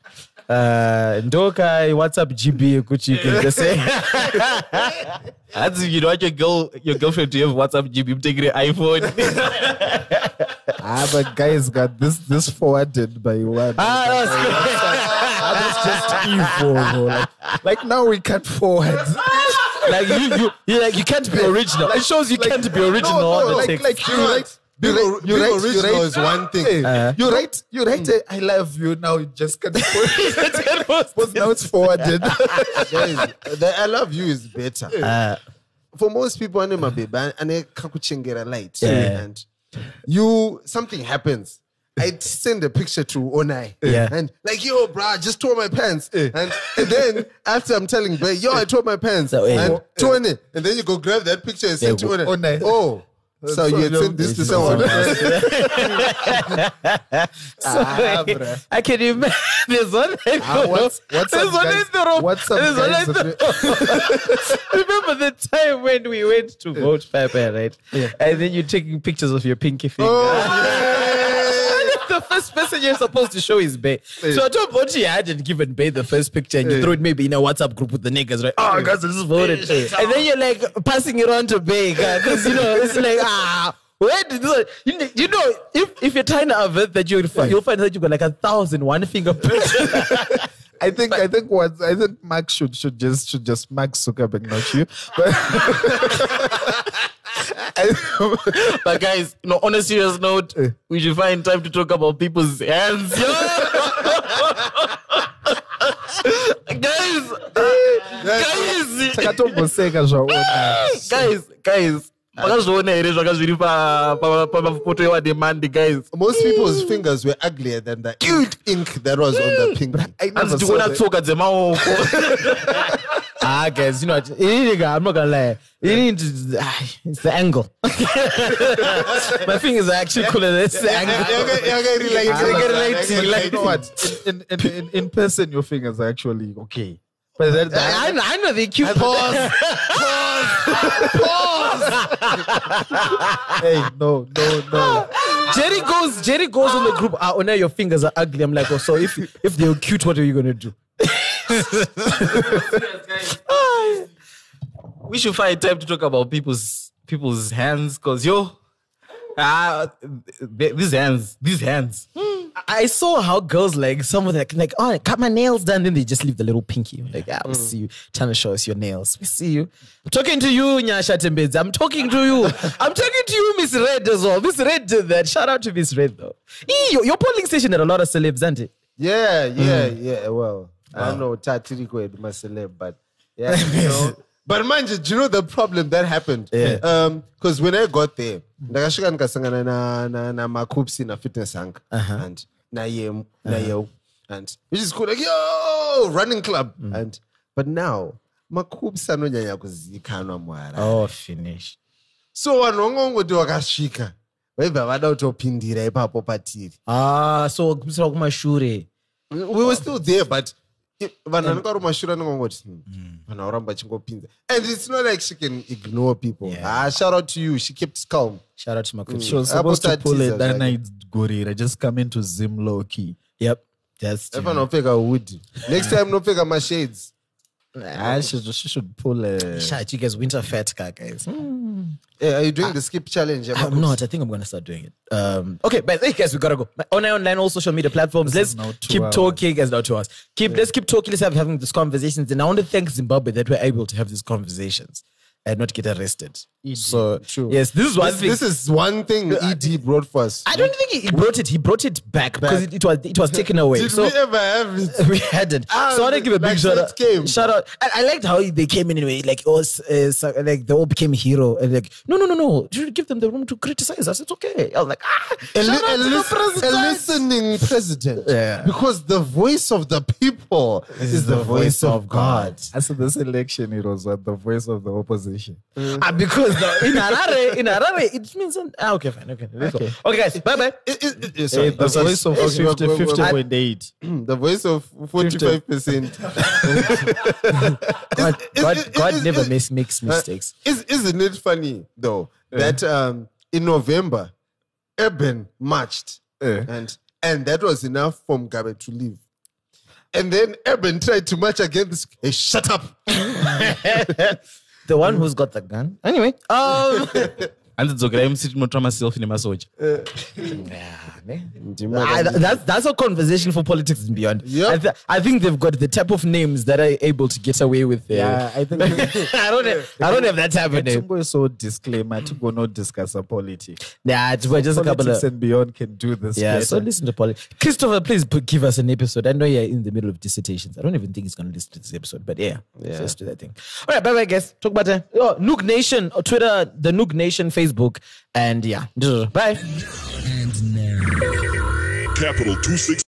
Uh, Ndoka, what's up, GB? Kuchi, you can just say. [LAUGHS] That's if you want your girl, your girlfriend to have WhatsApp GB, take the iPhone. [LAUGHS] Ah, but guys got this this forwarded by one. ah, that's just evil. bro. Like, like now we can't forward. like you, you, you, like you can't be original. it shows you can't be original No, no, like, like you write. You Being, write, you being write, you original write, is one thing. Uh. you write, you write a, I love you. Now you just can't forward. [LAUGHS] But now it's forwarded. [LAUGHS] The I love you is better. Uh, For most people, ane mabeba ane kakuchengera light. Yeah. And you something happens. I send a picture to Onai. Yeah. And like, yo, bro, I just tore my pants. And, and then after I'm telling Bay, yo, I tore my pants. So, eh, and Tony. And then you go grab that picture and send to oh, Onai. Onai. Oh, So you had sent this to someone. [LAUGHS] Ah. I can imagine. There's one. Ah, what's- what's there's up, one guys? in the room. What's up, There's one guys? in the [LAUGHS] Remember the time when we went to vote Pepper, right? And then you're taking pictures of your pinky finger. [LAUGHS] the first person you're supposed to show is Bay. So I told Bochi I hadn't given Bay the first picture and you throw it maybe in a WhatsApp group with the niggas, right? Oh, guys, I just voted. And then you're like passing it on to Bay, because, you know, it's like, ah. Where did this, you, know, you know if, if you're trying to avert that you'll find, you'll find that you've got like a thousand one finger pictures. [LAUGHS] I think I think what I think Mark should should just should just Mark Zuckerberg, not you. But I- [LAUGHS] [LAUGHS] But guys, no, on a serious note, eh. we should find time to talk about people's hands. [LAUGHS] Yo! Eh. [LAUGHS] guys, guys, takatomboseka zvaona guys, guys. makazviona here pamafoto ewademandi guys Most people's fingers were uglier than the ink, ink that was on the mm. pinky. I never hanzi saw tikuona that. tsoka dzemaoko ah, guess you know what? I'm not gonna lie. Ah, it's the angle. [LAUGHS] My fingers are actually cooler than this angle. You know what? In, in, in, in, in person, your fingers are actually okay. But that, I, I know, I know they cute. Pause. hey, no, no, no. Jerry goes, Jerry goes on the group. Ah, oh, now your fingers are ugly. I'm like, oh, so if if they're cute, what are you gonna do? [LAUGHS] we should find time to talk about people's people's hands because yo ah these hands these hands I saw how girls like some of them like, oh, I cut my nails done. Then they just leave the little pinky. Like, ah, we see you trying to show us your nails. We see you. I'm talking to you, Nyasha Tembedzi. I'm talking to you. [LAUGHS] I'm talking to you, Miss Red as well. Miss Red did that. Shout out to Miss Red though. Your, your polling station had a lot of celebs, aren't it? Yeah, yeah, yeah. Well, I don't know Tatiriko and my celeb, but yeah, [LAUGHS] you know. But mind you, do you know the problem that happened? Yeah. Um, because when I got there, ndakasvika ndikasangana na na na makupsi na fitness hang and na ye na yo and which is cool like yo running club and but now makupsi anonyanya kuzikanwa mwara Oh, finish. so vanhu vangongoti vakasvika vaibva vada kutopindira ipapo patiri Ah, so kumisira kumashure. we were still there but vanhu vanenge vari mumashure anongongoti "Hmm, vanhu varamba vachingopinza and it's not like she can ignore people Yeah. ah, shout out to you she kept calm Shout out to Makuchi. She was Hapo supposed to pull tatizo it that zake. night, Gorira. Just come into Zim low key. Yep. Just efana nopfeka hood next time nopfeka mashades Ah, she, she should pull a. Shout you guys winter fat car, guys. Hey, are you doing the skip challenge Yamakusi? I'm not. I think I'm gonna start doing it. Um, okay, but hey guys, we gotta go. On online, all social media platforms. This let's keep hours. talking. As now to us, keep let's keep talking. Let's have having these conversations. And I want to thank Zimbabwe that we're able to have these conversations and not get arrested. So true. yes, this is one this, thing. this is one thing ed brought for us I don't think he, he brought it. He brought it back, because it, it was it was taken away. did so we ever have it [LAUGHS] we hadn't. Ah, so I want to give a big like shout out. came. Shout out. I, I liked how they came in anyway. Like, oh, s- uh, so- like they all became hero. And like, no, no, no, no. You should give them the room to criticize us. It's okay. I was like, ah, a, li- a to the a listening president [LAUGHS] Yeah. because the voice of the people is, the, voice, of God. As in this election, it was uh, the voice of the opposition. Ah, because the, in Harare, in Harare, it means ah, okay, fine, okay, let's. Okay, guys, bye bye. The sorry. voice of Okay, 50, we're- we're- 50.8. [CLEARS THROAT] the voice of 45%. [LAUGHS] God, God, it- God it- never it- makes, makes mistakes. Is, isn't it funny, though, that um, in November, Eben marched Eh. and, and that was enough for Mugabe to leave. And then Eben tried to march against, hey, shut up. [LAUGHS] [LAUGHS] The one who's got the gun. Anyway, um, [LAUGHS] handidzokera imusi tinotora maselfi nemasoja I, that's that's a conversation for politics and beyond. Yep. I, th- I think they've got the type of names that are able to get away with. Uh, Yeah, I think. [LAUGHS] I don't have, I don't have that type of name. Tungo is so disclaimer. Tungo not discuss a politics. Yeah, it's we're just a couple Politics of. and beyond can do this. Yeah, better. so listen to politics. Christopher, please put, give us an episode. I know you're in the middle of dissertations. I don't even think he's going to listen to this episode, but yeah, yeah. just do that thing. All right, bye bye, guys. Talk about that. Oh, Noog Nation, uh, Twitter, the Noog Nation, Facebook, and yeah, bye. And now, Capital 26